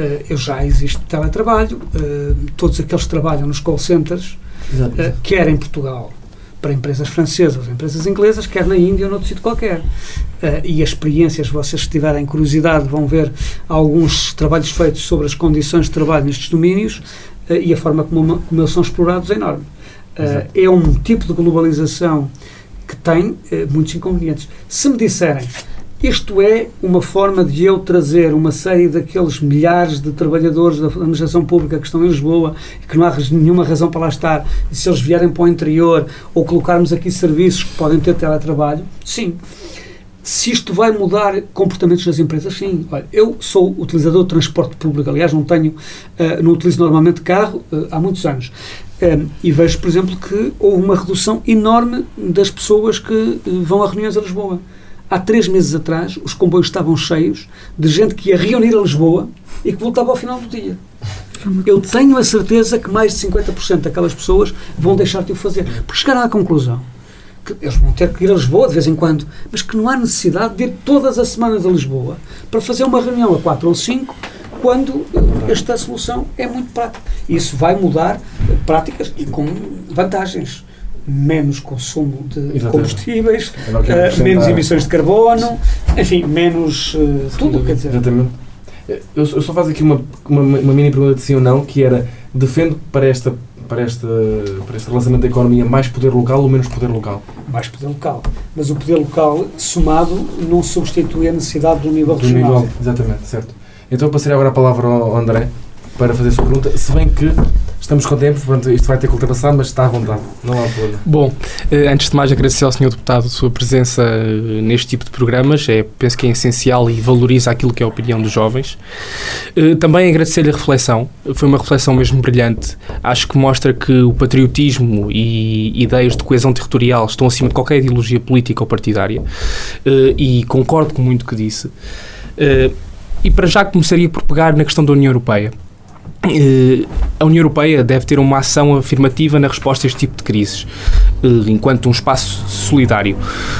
Uh, eu já existe teletrabalho, uh, todos aqueles que trabalham nos call centers, uh, quer em Portugal, para empresas francesas ou empresas inglesas, quer na Índia ou noutro sítio qualquer. e as experiências, vocês se tiverem curiosidade, vão ver alguns trabalhos feitos sobre as condições de trabalho nestes domínios e a forma como, como eles são explorados é enorme. é um tipo de globalização que tem muitos inconvenientes. Se me disserem isto é uma forma de eu trazer uma série daqueles milhares de trabalhadores da administração pública que estão em Lisboa e que não há nenhuma razão para lá estar, e se eles vierem para o interior ou colocarmos aqui serviços que podem ter teletrabalho, sim. se isto vai mudar comportamentos das empresas, sim. Olha, eu sou utilizador de transporte público, aliás, não tenho, uh, não utilizo normalmente carro uh, há muitos anos. Um, e vejo, por exemplo, que houve uma redução enorme das pessoas que uh, vão a reuniões a Lisboa. Há três meses atrás, os comboios estavam cheios de gente que ia reunir a Lisboa e que voltava ao final do dia. Eu tenho a certeza que mais de 50% daquelas pessoas vão deixar de o fazer. Porque chegaram à conclusão que eles vão ter que ir a Lisboa de vez em quando, mas que não há necessidade de ir todas as semanas a Lisboa para fazer uma reunião a 4 ou 5 quando esta solução é muito prática. Isso vai mudar práticas e com vantagens. Menos consumo de Exatamente. combustíveis, uh, menos emissões de carbono, enfim, menos uh, tudo. Quer dizer. Exatamente. Eu, eu só faço aqui uma, uma, uma mini pergunta de sim ou não, que era, defendo para esta para este, para este relançamento da economia mais poder local ou menos poder local? Mais poder local. Mas o poder local somado não substitui a necessidade do nível do regional. Nível, exatamente, certo. Então eu passaria agora a palavra ao André para fazer a sua pergunta, se bem que estamos com tempo, portanto isto vai ter que ultrapassar, mas está à vontade, não há problema. Bom, eh, antes de mais agradecer ao Sr. Deputado a sua presença eh, neste tipo de programas, é, penso que é essencial e valoriza aquilo que é a opinião dos jovens. Eh, também agradecer-lhe a reflexão, foi uma reflexão mesmo brilhante, acho que mostra que o patriotismo e ideias de coesão territorial estão acima de qualquer ideologia política ou partidária e concordo com muito que disse. E para já começaria por pegar na questão da União Europeia. Uh, a União Europeia deve ter uma ação afirmativa na resposta a este tipo de crises, uh, enquanto um espaço solidário,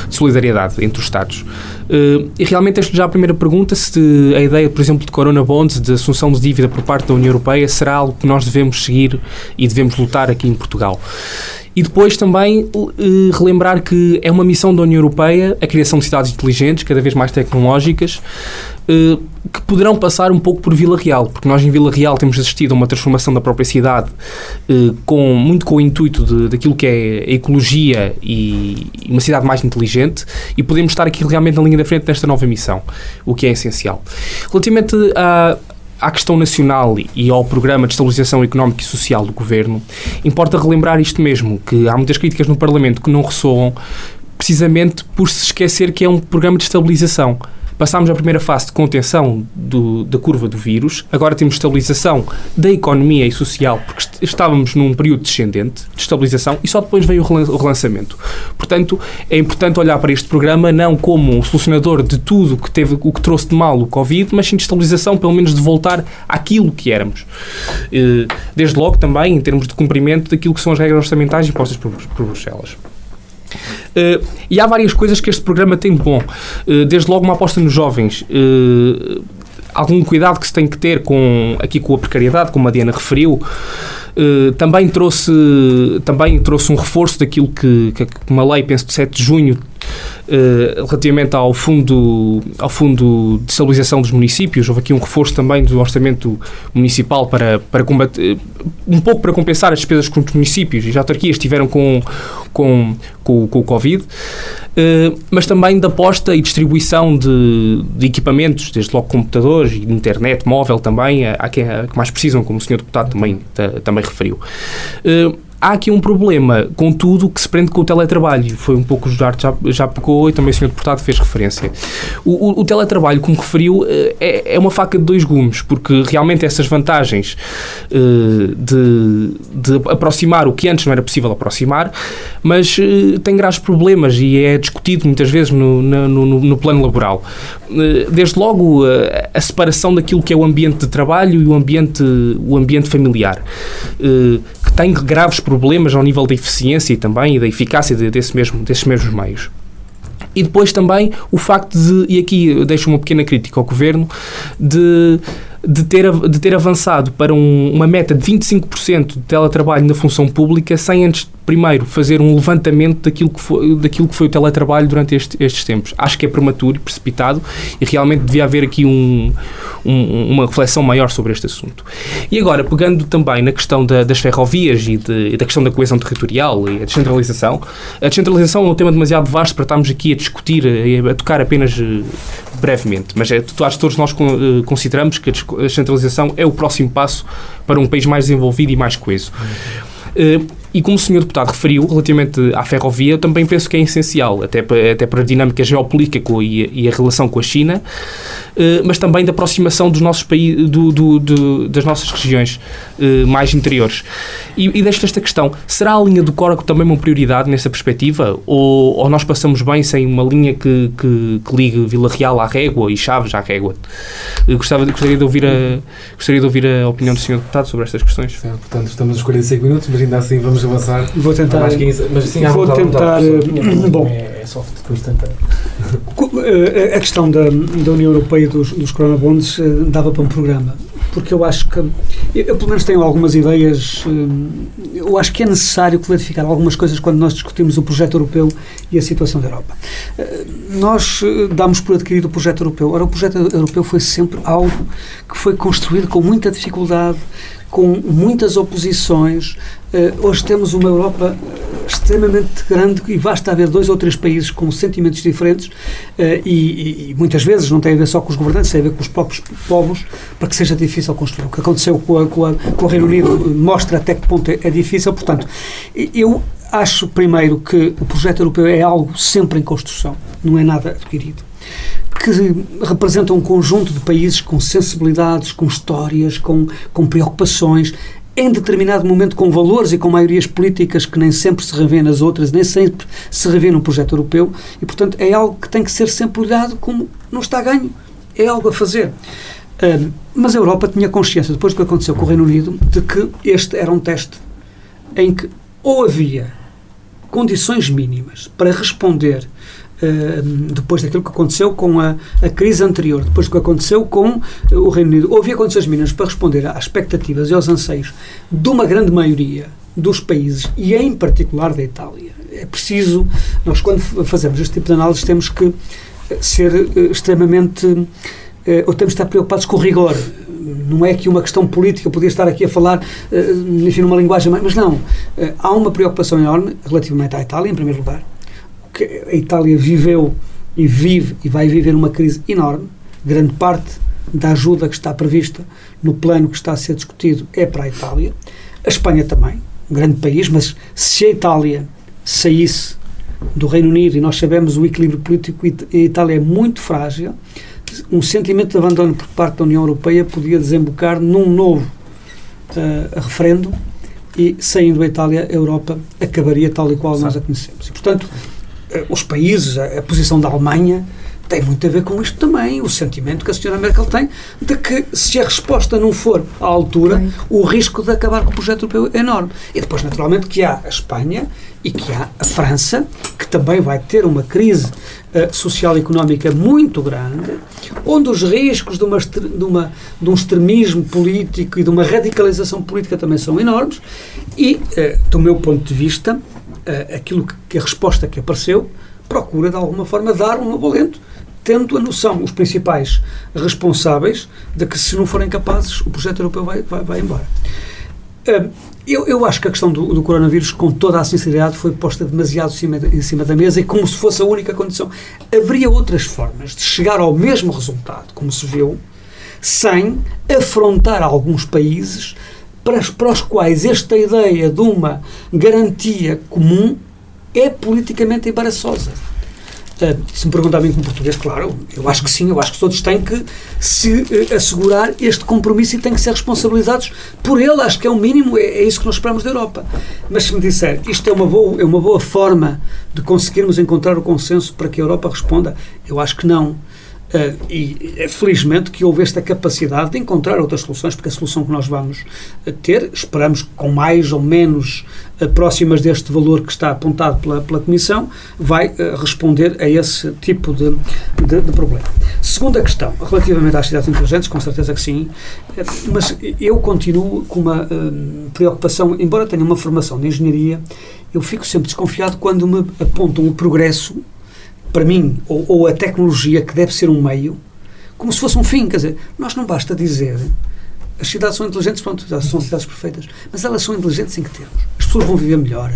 de solidariedade entre os Estados. Uh, e realmente, esta já a primeira pergunta: se a ideia, por exemplo, de Corona Bonds, de assunção de dívida por parte da União Europeia, será algo que nós devemos seguir e devemos lutar aqui em Portugal. E depois também uh, relembrar que é uma missão da União Europeia a criação de cidades inteligentes, cada vez mais tecnológicas, uh, que poderão passar um pouco por Vila Real, porque nós em Vila Real temos assistido a uma transformação da própria cidade, uh, com, muito com o intuito de, daquilo que é ecologia e, e uma cidade mais inteligente, e podemos estar aqui realmente na linha da frente nesta nova missão, o que é essencial. Relativamente a à questão nacional e ao programa de estabilização económica e social do governo, importa relembrar isto mesmo, que há muitas críticas no Parlamento que não ressoam precisamente por se esquecer que é um programa de estabilização. Passámos a primeira fase de contenção do, da curva do vírus, agora temos estabilização da economia e social, porque estávamos num período descendente de estabilização e só depois veio o relançamento. Portanto, é importante olhar para este programa não como um solucionador de tudo que teve, o que trouxe de mal o Covid, mas sim de estabilização, pelo menos de voltar àquilo que éramos. Eh, desde logo também em termos de cumprimento daquilo que são as regras orçamentais impostas por, por Bruxelas. Uh, e há várias coisas que este programa tem de bom. Uh, desde logo uma aposta nos jovens. Uh, algum cuidado que se tem que ter com, aqui com a precariedade, como a Diana referiu. também, trouxe, também trouxe um reforço daquilo que, que uma lei, penso, de 7 de junho Uh, relativamente ao fundo, ao fundo de estabilização dos municípios, houve aqui um reforço também do orçamento municipal para, para combater, um pouco para compensar as despesas que os municípios e as autarquias tiveram com, com, com, com o Covid, uh, mas também da aposta e distribuição de, de, equipamentos, desde logo computadores e internet móvel também, a, a, que, a que mais precisam, como o Sr. Deputado também, também referiu. Há aqui um problema com tudo que se prende com o teletrabalho. Foi um pouco o Jorge já, já pegou e também o Sr. Deputado fez referência. O, o, o teletrabalho, como referiu, eh, é, é, uma faca de dois gumes, porque realmente essas vantagens uh, de, de, aproximar o que antes não era possível aproximar, mas uh, tem graves problemas e é discutido muitas vezes no, no, no, no plano laboral. Uh, desde logo, a separação daquilo que é o ambiente de trabalho e o ambiente, o ambiente familiar, que tem graves problemas problemas ao nível da eficiência e também e da eficácia de, desse mesmo, desses mesmos meios. E depois também o facto de, e aqui deixo uma pequena crítica ao Governo, de de ter, de ter avançado para um, uma meta de 25% de teletrabalho na função pública sem antes primeiro fazer um levantamento daquilo que foi, daquilo que foi o teletrabalho durante este, estes tempos. Acho que é prematuro e precipitado e realmente devia haver aqui um, um, uma reflexão maior sobre este assunto. E agora, pegando também na questão da, das ferrovias e, de, da questão da coesão territorial e a descentralização, a descentralização é um tema demasiado vasto para estarmos aqui a discutir, a, a tocar apenas eh, brevemente, mas é, acho que todos nós eh, consideramos que a descentralização é o próximo passo para um país mais desenvolvido e mais coeso. Uh, E como o senhor deputado referiu, relativamente à ferrovia, eu também penso que é essencial, até para, até para a dinâmica geopolítica e, e a relação com a China, eh, mas também da aproximação dos nossos países, do, do, do, das nossas regiões eh, mais interiores. E, e deixo esta questão: será a linha do Córago também uma prioridade nessa perspectiva? Ou, ou nós passamos bem sem uma linha que, que, que ligue Vila Real à Régua e Chaves à Régua? Gostava, gostaria, de ouvir a, gostaria de ouvir a opinião do senhor deputado sobre estas questões. Portanto, estamos nos 45 minutos, mas ainda assim vamos avançar. Vou tentar. Mais 15, mas sim, vou vontade, tentar. vontade, bom, é, é soft depois tentar. A questão da, da União Europeia dos, dos coronabonds dava para um programa, porque eu acho que, eu pelo menos tenho algumas ideias, eu acho que é necessário clarificar algumas coisas quando nós discutimos o projeto europeu e a situação da Europa. Nós damos por adquirido o projeto europeu. Ora, o projeto europeu foi sempre algo que foi construído com muita dificuldade, com muitas oposições. Uh, hoje temos uma Europa extremamente grande e basta haver dois ou três países com sentimentos diferentes uh, e, e, muitas vezes não tem a ver só com os governantes, tem a ver com os próprios povos para que seja difícil construir. O que aconteceu com, a, com, a, com o Reino Unido mostra até que ponto é, é difícil. Portanto, eu acho primeiro que o projeto europeu é algo sempre em construção, não é nada adquirido que representa um conjunto de países com sensibilidades, com histórias, com, com preocupações, em determinado momento com valores e com maiorias políticas que nem sempre se revêem nas outras, nem sempre se revê no projeto europeu, e portanto é algo que tem que ser sempre olhado como não está ganho, é algo a fazer. Uh, mas a Europa tinha consciência, depois do que aconteceu com o Reino Unido, de que este era um teste em que ou havia condições mínimas para responder depois daquilo que aconteceu com a, a, crise anterior, depois do que aconteceu com o Reino Unido, havia condições mínimas para responder às expectativas e aos anseios de uma grande maioria dos países e em particular da Itália. É preciso, nós quando fazemos este tipo de análise temos que ser uh, extremamente, ou temos de estar preocupados com o rigor. Não é que uma questão política, eu podia estar aqui a falar, enfim, numa linguagem, mas não. há uma preocupação enorme relativamente à Itália, em primeiro lugar, que a Itália viveu e vive e vai viver uma crise enorme. Grande parte da ajuda que está prevista no plano que está a ser discutido é para a Itália. A Espanha também, um grande país, mas se a Itália saísse do Reino Unido, e nós sabemos o equilíbrio político em Itália é muito frágil, um sentimento de abandono por parte da União Europeia podia desembocar num novo uh, referendo e, saindo a Itália, a Europa acabaria tal e qual Sim. nós a conhecemos. E, portanto, os países, a, a posição da Alemanha, tem muito a ver com isto também, o sentimento que a senhora Merkel tem de que se a resposta não for à altura, Sim. o risco de acabar com o projeto europeu é enorme. E depois, naturalmente, que há a Espanha e que há a França, que também vai ter uma crise uh, social e económica muito grande, onde os riscos de, uma, de, uma, de um extremismo político e de uma radicalização política também são enormes. E, uh, do meu ponto de vista, aquilo que a resposta que apareceu procura de alguma forma dar um novo alento, tendo a noção, os principais responsáveis, de que se não forem capazes, o projeto europeu vai, vai, vai embora. Uh, eu, eu acho que a questão do, do, coronavírus, com toda a sinceridade, foi posta demasiado cima, em cima da mesa e como se fosse a única condição. Haveria outras formas de chegar ao mesmo resultado, como se viu, sem afrontar alguns países para, para os quais esta ideia de uma garantia comum é politicamente embaraçosa. Uh, se me perguntar bem como português, claro, eu acho que sim, eu acho que todos têm que se uh, assegurar este compromisso e têm que ser responsabilizados por ele, acho que é o mínimo, é, é, isso que nós esperamos da Europa. Mas se me disser, isto é uma, boa, é uma boa forma de conseguirmos encontrar o consenso para que a Europa responda, eu acho que não. Uh, e é felizmente que houve esta capacidade de encontrar outras soluções, porque a solução que nós vamos uh, ter, esperamos com mais ou menos próximas deste valor que está apontado pela, pela Comissão, vai responder a esse tipo de, de, de, problema. Segunda questão, relativamente às cidades inteligentes, com certeza que sim, mas eu continuo com uma preocupação, embora tenha uma formação de engenharia, eu fico sempre desconfiado quando me apontam o progresso para mim, ou, ou, a tecnologia que deve ser um meio, como se fosse um fim. Quer dizer, nós não basta dizer as cidades são inteligentes, pronto, são cidades perfeitas, mas elas são inteligentes em que termos? As pessoas vão viver melhor.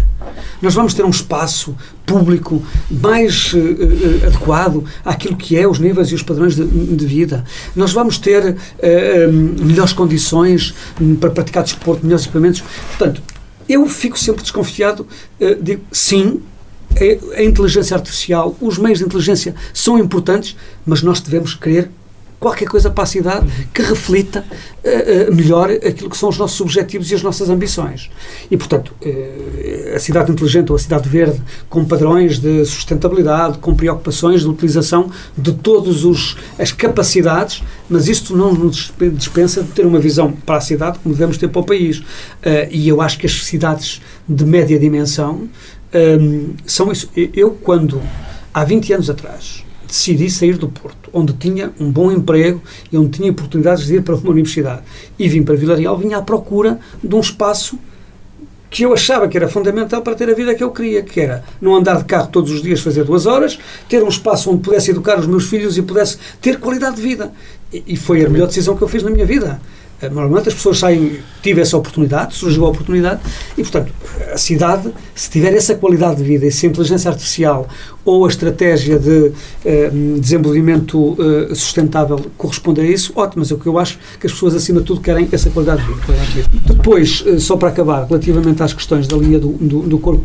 Nós vamos ter um espaço público mais uh, uh, adequado àquilo que é os níveis e os padrões de, de vida. Nós vamos ter uh, melhores condições para praticar desporto, melhores equipamentos. Portanto, eu fico sempre desconfiado, digo, sim, a, a inteligência artificial, os meios de inteligência são importantes, mas nós devemos querer qualquer coisa para a cidade que reflita uh, uh, melhor aquilo que são os nossos objetivos e as nossas ambições. E, portanto, uh, a cidade inteligente ou a cidade verde, com padrões de sustentabilidade, com preocupações de utilização de todas as capacidades, mas isto não nos dispensa de ter uma visão para a cidade como devemos ter para o país. e eu acho que as cidades de média dimensão um, são isso. Eu, quando, há 20 anos atrás, decidi sair do Porto, onde tinha um bom emprego e onde tinha oportunidades de ir para uma universidade, e vim para Vila Real, vinha à procura de um espaço que eu achava que era fundamental para ter a vida que eu queria, que era não andar de carro todos os dias, fazer duas horas, ter um espaço onde pudesse educar os meus filhos e pudesse ter qualidade de vida. E, e foi a melhor decisão que eu fiz na minha vida. Eh, normalmente as pessoas saem, tive essa oportunidade, surgiu a oportunidade, e portanto, a cidade, se tiver essa qualidade de vida, essa inteligência artificial ou a estratégia de eh, desenvolvimento uh, sustentável corresponde a isso, ótimo, mas é o que eu acho que as pessoas acima de tudo querem essa qualidade de vida. Depois, uh, só para acabar, relativamente às questões da linha do, do, do corpo,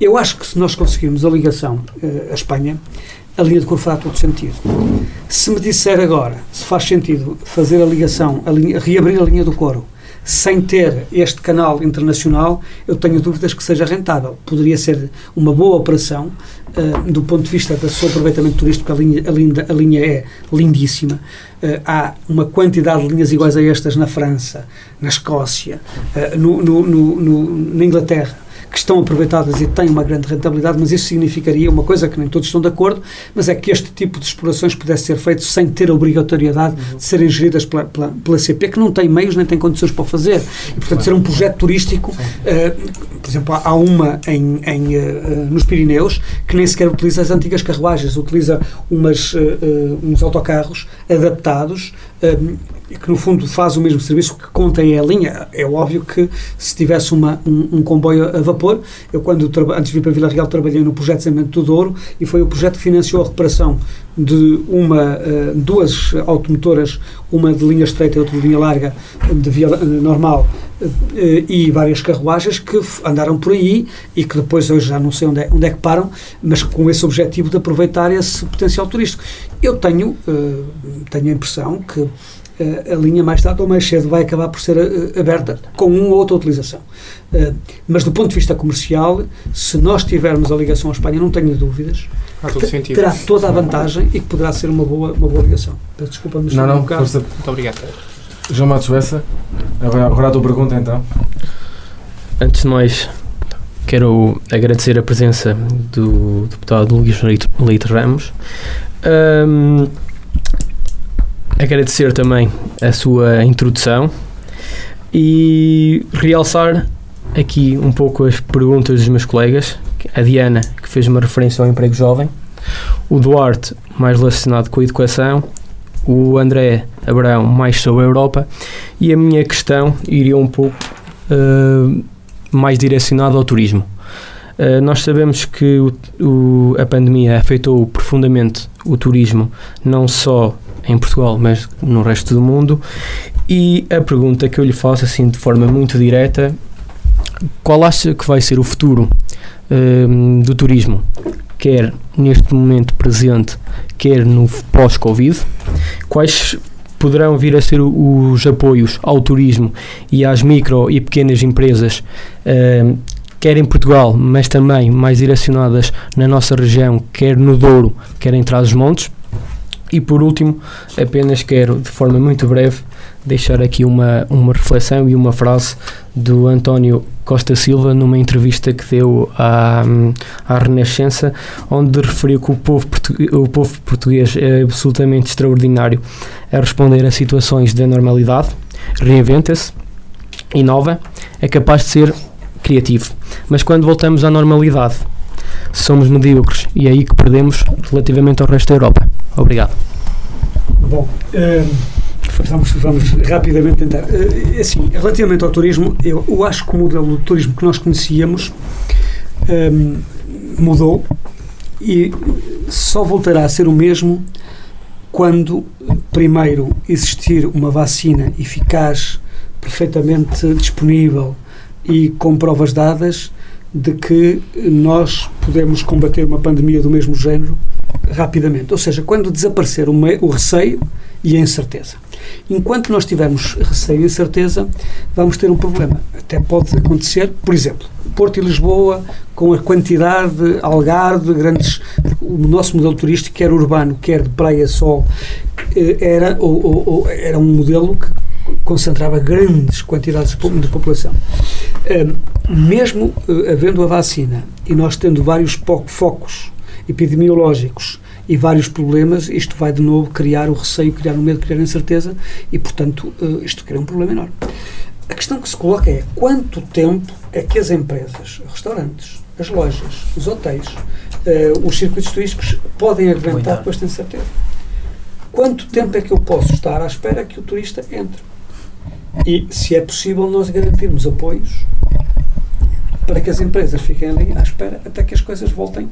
eu acho que se nós conseguirmos a ligação uh, à Espanha, a linha de cor fará todo sentido. Se me disser agora se faz sentido fazer a ligação, a linha, reabrir a linha do coro, sem ter este canal internacional, eu tenho dúvidas que seja rentável. Poderia ser uma boa operação uh, do ponto de vista do seu aproveitamento turístico, a linha, a linha, a linha é lindíssima. Uh, há uma quantidade de linhas iguais a estas na França, na Escócia, uh, no, no, no, na Inglaterra que estão aproveitadas e têm uma grande rentabilidade, mas isso significaria uma coisa que nem todos estão de acordo, mas é que este tipo de explorações pudesse ser feito sem ter a obrigatoriedade uhum. de serem geridas pela, pela, pela, CP, que não tem meios nem tem condições para o fazer. E, portanto, ser um projeto turístico, uh, por exemplo, há uma em, em uh, nos Pirineus que nem sequer utiliza as antigas carruagens, utiliza umas, uh, uns autocarros adaptados que no fundo faz o mesmo serviço que contém a linha. É óbvio que se tivesse uma, um, um comboio a vapor, eu quando antes de vir para Vila Real trabalhei no projeto de Desenvolvimento do Douro e foi o projeto que financiou a reparação de uma, uh, duas automotoras, uma de linha estreita e outra de linha larga, de via uh, normal, e várias carruagens que andaram por aí e que depois hoje já não sei onde é, onde é que param, mas com esse objetivo de aproveitar esse potencial turístico. Eu tenho, tenho a impressão que a linha mais tarde ou mais cedo vai acabar por ser aberta com uma ou outra utilização. Mas do ponto de vista comercial, se nós tivermos a ligação à Espanha, não tenho dúvidas, que terá toda a vantagem e que poderá ser uma boa, uma boa ligação. Peço desculpa, mas não, não, um força. Muito obrigado. João Matos Bessa, agora, a tua pergunta então. Antes de mais, quero agradecer a presença do deputado Luís Leite Ramos. Um, agradecer também a sua introdução e realçar aqui um pouco as perguntas dos meus colegas. A Diana, que fez uma referência ao emprego jovem, o Duarte, mais relacionado com a educação, o André Abraão, mais sobre a Europa, e a minha questão iria um pouco uh, mais direcionada ao turismo. Uh, nós sabemos que o, o, a pandemia afetou profundamente o turismo, não só em Portugal, mas no resto do mundo. E a pergunta que eu lhe faço, assim, de forma muito direta, qual acha que vai ser o futuro um, do turismo, quer neste momento presente, quer no pós-Covid? Quais poderão vir a ser os apoios ao turismo e às micro e pequenas empresas, um, quer em Portugal, mas também mais direcionadas na nossa região, quer no Douro, quer em Trás-os-Montes? E por último, apenas quero, de forma muito breve, deixar aqui uma, uma reflexão e uma frase do António Costa Silva numa entrevista que deu à, à Renascença, onde referiu que o povo, o povo português é absolutamente extraordinário a responder a situações da normalidade, reinventa-se, inova, é capaz de ser criativo. Mas quando voltamos à normalidade, somos medíocres e é aí que perdemos relativamente ao resto da Europa. Obrigado. Bom, uh, vamos, vamos rapidamente tentar. Uh, assim, relativamente ao turismo, eu, eu, acho que o modelo de turismo que nós conhecíamos um, mudou e só voltará a ser o mesmo quando, primeiro, existir uma vacina eficaz, perfeitamente disponível e com provas dadas de que nós podemos combater uma pandemia do mesmo género rapidamente. Ou seja, quando desaparecer o, me, o receio e a incerteza. Enquanto nós tivermos receio e incerteza, vamos ter um problema. Até pode acontecer, por exemplo, Porto e Lisboa, com a quantidade, Algarve, grandes. O nosso modelo turístico, quer urbano, quer de praia sol, eh, era, ou, ou, era um modelo que concentrava grandes quantidades de população. Mesmo eh, havendo a vacina e nós tendo vários focos epidemiológicos e vários problemas, isto vai de novo criar o receio, criar o medo, criar a incerteza e, portanto, uh, isto cria um problema enorme. A questão que se coloca é quanto tempo é que as empresas, restaurantes, as lojas, os hotéis, uh, os circuitos turísticos podem aguentar com esta incerteza? Quanto tempo é que eu posso estar à espera que o turista entre? E se é possível nós garantirmos apoios para que as empresas fiquem ali à espera até que as coisas voltem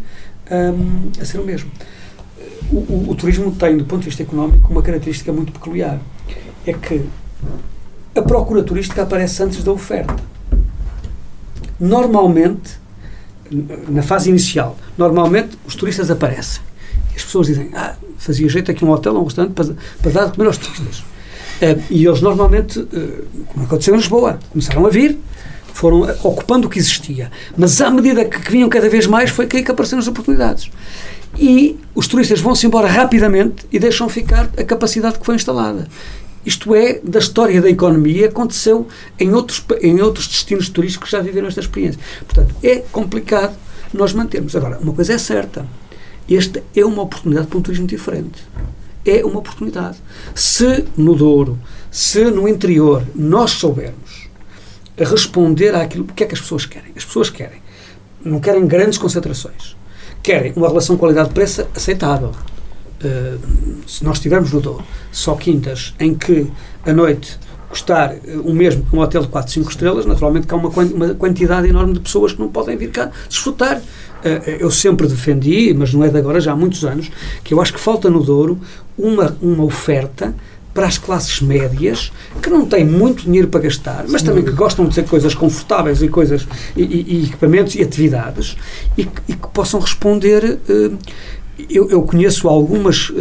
um, a ser o mesmo o, o, o, turismo tem, do ponto de vista económico, uma característica muito peculiar. É que a procura turística aparece antes da oferta. Normalmente, na fase inicial, normalmente os turistas aparecem. As pessoas dizem, ah, fazia jeito aqui um hotel ou um restaurante para, para dar de comer aos turistas. Uh, e eles normalmente, uh, como aconteceu em Lisboa, começaram a vir, foram ocupando o que existia. Mas à medida que, vinham cada vez mais, foi aí que apareceram as oportunidades e os turistas vão-se embora rapidamente e deixam ficar a capacidade que foi instalada. Isto é, da história da economia, aconteceu em outros, em outros destinos turísticos que já viveram esta experiência. Portanto, é complicado nós mantermos. Agora, uma coisa é certa: esta é uma oportunidade para um turismo diferente. É uma oportunidade. Se no Douro, se no interior, nós soubermos responder àquilo, o que é que as pessoas querem? As pessoas querem, não querem grandes concentrações querem uma relação qualidade-preço aceitável. Uh, se nós tivermos no Douro só quintas em que a noite custar uh, o mesmo que um hotel de 4, 5 estrelas, naturalmente que há uma, uma quantidade enorme de pessoas que não podem vir cá desfrutar. Uh, eu sempre defendi, mas não é de agora, já há muitos anos, que eu acho que falta no Douro uma, uma oferta para as classes médias que não têm muito dinheiro para gastar, mas Sim. também que gostam de ter coisas confortáveis e coisas e, e, e equipamentos e atividades e, e, que possam responder. Uh, eu, eu, conheço algumas, uh,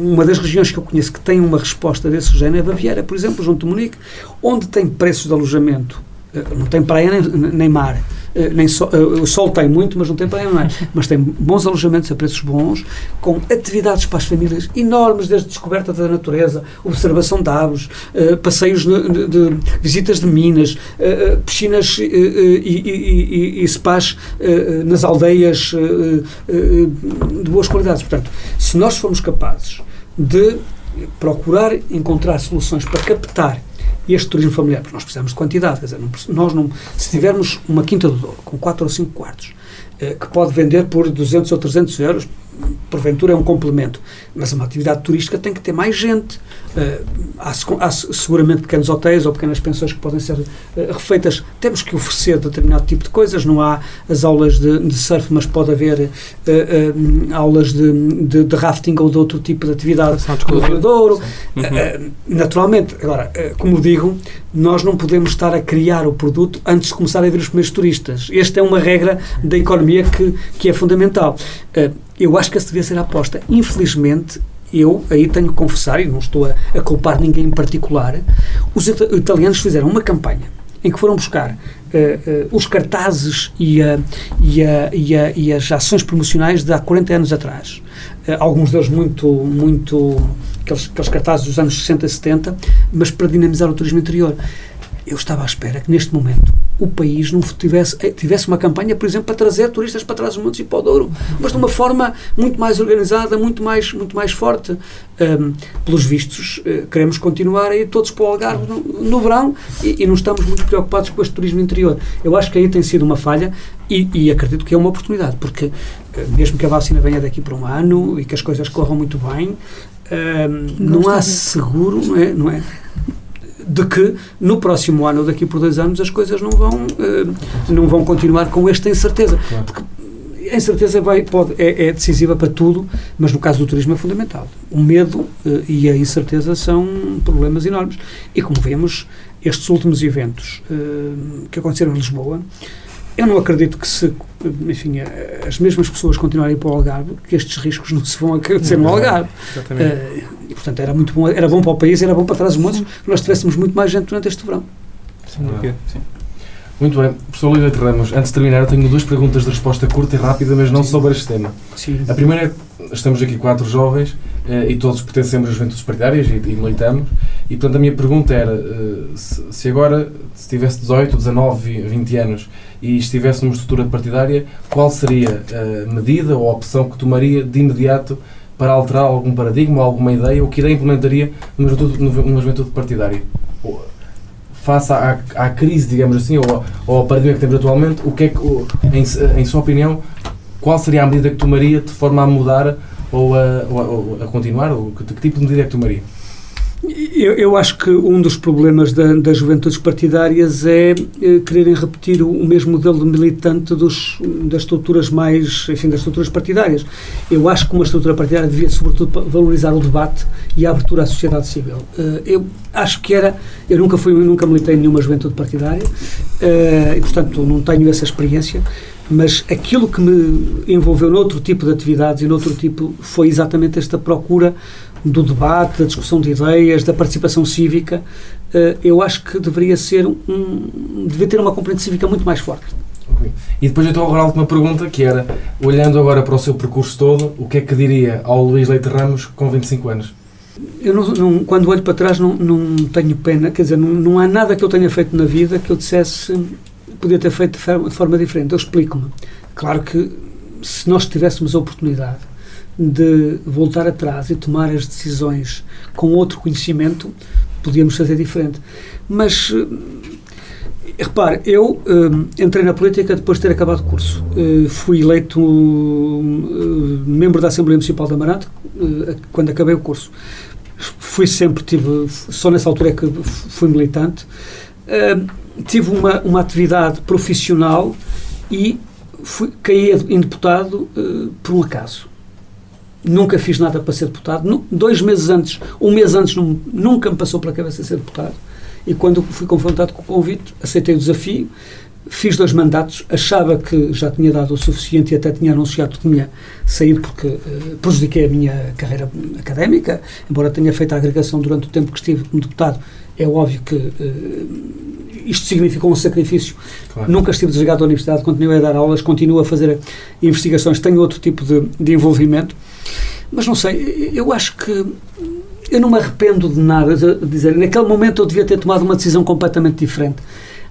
uma das regiões que eu conheço que tem uma resposta desse género é Baviera, por exemplo, junto de Munique, onde tem preços de alojamento, uh, não tem praia nem, nem mar, eh, nem so, eh, o sol tem muito, mas não tem praia, não é? Mas tem bons alojamentos a preços bons, com atividades para as famílias enormes, desde descoberta da natureza, observação de aves, uh, passeios de, de, visitas de minas, piscinas uh, e, e, e, spas nas aldeias de boas qualidades. Portanto, se nós formos capazes de procurar encontrar soluções para captar este turismo familiar, porque nós precisamos de quantidade, quer dizer, não, nós não, se tivermos uma quinta do Douro com 4 ou 5 quartos, eh, que pode vender por 200 ou 300 euros, porventura é um complemento, mas uma atividade turística tem que ter mais gente. Uh, há, há, seguramente pequenos hotéis ou pequenas pensões que podem ser uh, refeitas. Temos que oferecer determinado tipo de coisas. Não há as aulas de, de surf, mas pode haver uh, aulas de, de, de, rafting ou de outro tipo de atividade no Rio Douro. Uhum. naturalmente, agora, como digo, nós não podemos estar a criar o produto antes de começar a vir os primeiros turistas. Esta é uma regra da economia que, que é fundamental. Eu acho que essa devia ser a aposta. Infelizmente, eu aí tenho que confessar, e não estou a, a culpar ninguém em particular, os italianos fizeram uma campanha em que foram buscar uh, uh, os cartazes e, uh, e, e, e, as ações promocionais de há 40 anos atrás. Eh, alguns deles muito, muito aqueles, aqueles cartazes dos anos 60 e 70, mas para dinamizar o turismo interior. Eu estava à espera que neste momento o país não tivesse, eh, tivesse uma campanha, por exemplo, para trazer turistas para trás dos montes e para o Douro, mas de uma forma muito mais organizada, muito mais, muito mais forte. Um, pelos vistos, uh, queremos continuar a ir todos para o Algarve no, no verão e, e, não estamos muito preocupados com este turismo interior. Eu acho que aí tem sido uma falha e, e acredito que é uma oportunidade, porque uh, mesmo que a vacina venha daqui por um ano e que as coisas corram muito bem, não há seguro, não é? Não é? De que no próximo ano ou daqui por dois anos as coisas não vão, uh, não vão continuar com esta incerteza. Claro. A incerteza vai, pode, é, é, decisiva para tudo, mas no caso do turismo é fundamental. O medo uh, e a incerteza são problemas enormes. E como vemos, estes últimos eventos eh, que aconteceram em Lisboa, eu não acredito que se, enfim, eh, as mesmas pessoas continuarem para o Algarve, que estes riscos não se vão acontecer no Algarve. Exatamente. Eh, e, portanto, era muito bom, era bom para o país, era bom para trás os montes, que nós tivéssemos muito mais gente durante este verão. Sem dúvida. Sim. Muito bem, professor Lívia Ramos, antes de terminar, eu tenho duas perguntas de resposta curta e rápida, mas não sobre este tema. Sim. A primeira é, estamos aqui quatro jovens eh, e todos pertencemos às juventudes partidárias e, e militamos, e portanto a minha pergunta era, eh, se, se agora, se tivesse 18, 19, 20 anos e estivesse numa estrutura partidária, qual seria a medida ou a opção que tomaria de imediato para alterar algum paradigma, alguma ideia, ou que ideia implementaria numa juventude, numa juventude partidária? Face à, à crise, digamos assim, ou, ou ao paradigma que temos atualmente, o que é que, em, em sua opinião, qual seria a medida que tomaria de forma a mudar ou a, ou a- ou a continuar? Ou que, que tipo de medida é que tomaria? Eu, eu acho que um dos problemas da- das juventudes partidárias é eh, quererem repetir o, o mesmo modelo de militante dos, das estruturas mais, enfim, das estruturas partidárias. Eu acho que uma estrutura partidária devia, sobretudo, valorizar o debate e a abertura à sociedade civil. Eh, eu acho que era, eu nunca fui, nunca militei em nenhuma juventude partidária eh, e, portanto, não tenho essa experiência. Mas aquilo que me envolveu noutro tipo de atividades e noutro tipo foi exatamente esta procura do debate, da discussão de ideias, da participação cívica, eh, eu acho que deveria ser um, deveria ter uma componente cívica muito mais forte. Ok. E depois eu estou agora a última pergunta, que era, olhando agora para o seu percurso todo, o que é que diria ao Luís Leite Ramos com 25 anos? Eu não, não- quando olho para trás não, não tenho pena, quer dizer, não, não há nada que eu tenha feito na vida que eu dissesse podia ter feito de forma, de forma diferente. Eu explico-me. Claro que se nós tivéssemos a oportunidade de voltar atrás e tomar as decisões com outro conhecimento, podíamos fazer diferente. Mas eh, repare, eu eh, entrei na política depois de ter acabado o curso. Eh, fui eleito eh, membro da Assembleia Municipal de Amarante quando acabei o curso. Fui sempre, tive, só nessa altura é que fui militante. Tive uma, uma atividade profissional e fui, caí em deputado por um acaso. Nunca fiz nada para ser deputado. Dois meses antes, um mês antes, nun- nunca me passou pela cabeça ser deputado. E quando fui confrontado com o convite, aceitei o desafio, fiz dois mandatos, achava que já tinha dado o suficiente e até tinha anunciado que tinha saído porque eh, prejudiquei a minha carreira académica, embora tenha feito a agregação durante o tempo que estive como deputado, é óbvio que eh, isto significou um sacrifício Claro. Nunca estive desligado da universidade, continuei a dar aulas, continuo a fazer investigações, tenho outro tipo de, de envolvimento, mas não sei, eu acho que eu não me arrependo de nada de dizer, naquele momento eu devia ter tomado uma decisão completamente diferente.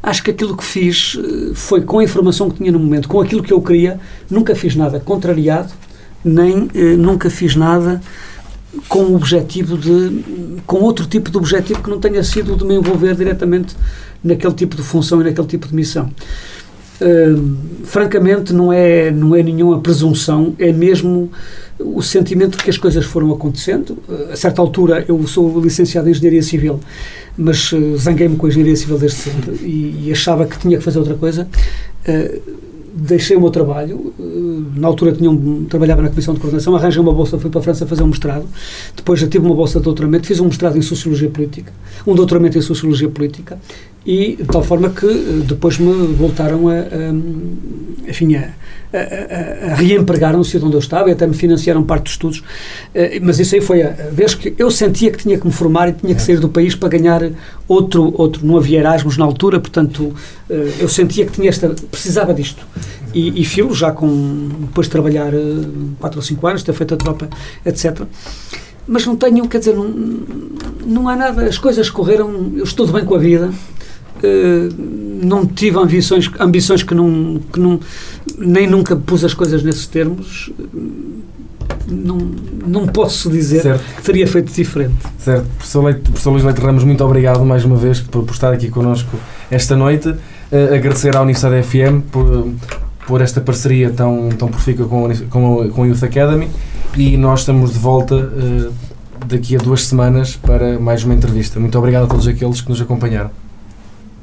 Acho que aquilo que fiz eh, foi com a informação que tinha no momento, com aquilo que eu queria, nunca fiz nada contrariado, nem eh, nunca fiz nada com o objetivo de com outro tipo de objetivo que não tenha sido de me envolver diretamente naquele tipo de função e naquele tipo de missão. Francamente, não é, não é nenhuma presunção, é mesmo o sentimento de que as coisas foram acontecendo. A certa altura, eu sou licenciado em Engenharia Civil, mas uh, zanguei-me com a Engenharia Civil desde sempre e, e achava que tinha que fazer outra coisa. Uh, deixei o meu trabalho, uh, na altura tinha um, trabalhava na Comissão de Coordenação, arranjei uma bolsa, fui para a França fazer um mestrado, depois já tive uma bolsa de doutoramento, fiz um mestrado em Sociologia Política, um doutoramento em Sociologia Política, e de tal forma que uh, depois me voltaram a, a, enfim, a, a, a, reempregar no sítio onde eu estava e até me financiaram parte dos estudos, uh, mas isso aí foi a, vez que eu sentia que tinha que me formar e tinha que sair do país para ganhar outro, outro. Não havia Erasmus na altura, portanto uh, eu sentia que tinha esta, precisava disto. E, e filo já com, depois de trabalhar 4 ou 5 anos, ter feito a tropa, etc mas não tenho, quer dizer, não, não há nada, as coisas correram, eu estou de bem com a vida, não tive ambições, ambições que, não, que não, nem nunca pus as coisas nesses termos, não, não posso dizer Certo. que teria feito diferente. Certo. Professor, Leite, professor Luís Leite Ramos, muito obrigado mais uma vez por, por estar aqui connosco esta noite. Uh, agradecer à Universidade FM por, por esta parceria tão, tão profícua com, com, com a Youth Academy e nós estamos de volta uh, daqui a duas semanas para mais uma entrevista. Muito obrigado a todos aqueles que nos acompanharam.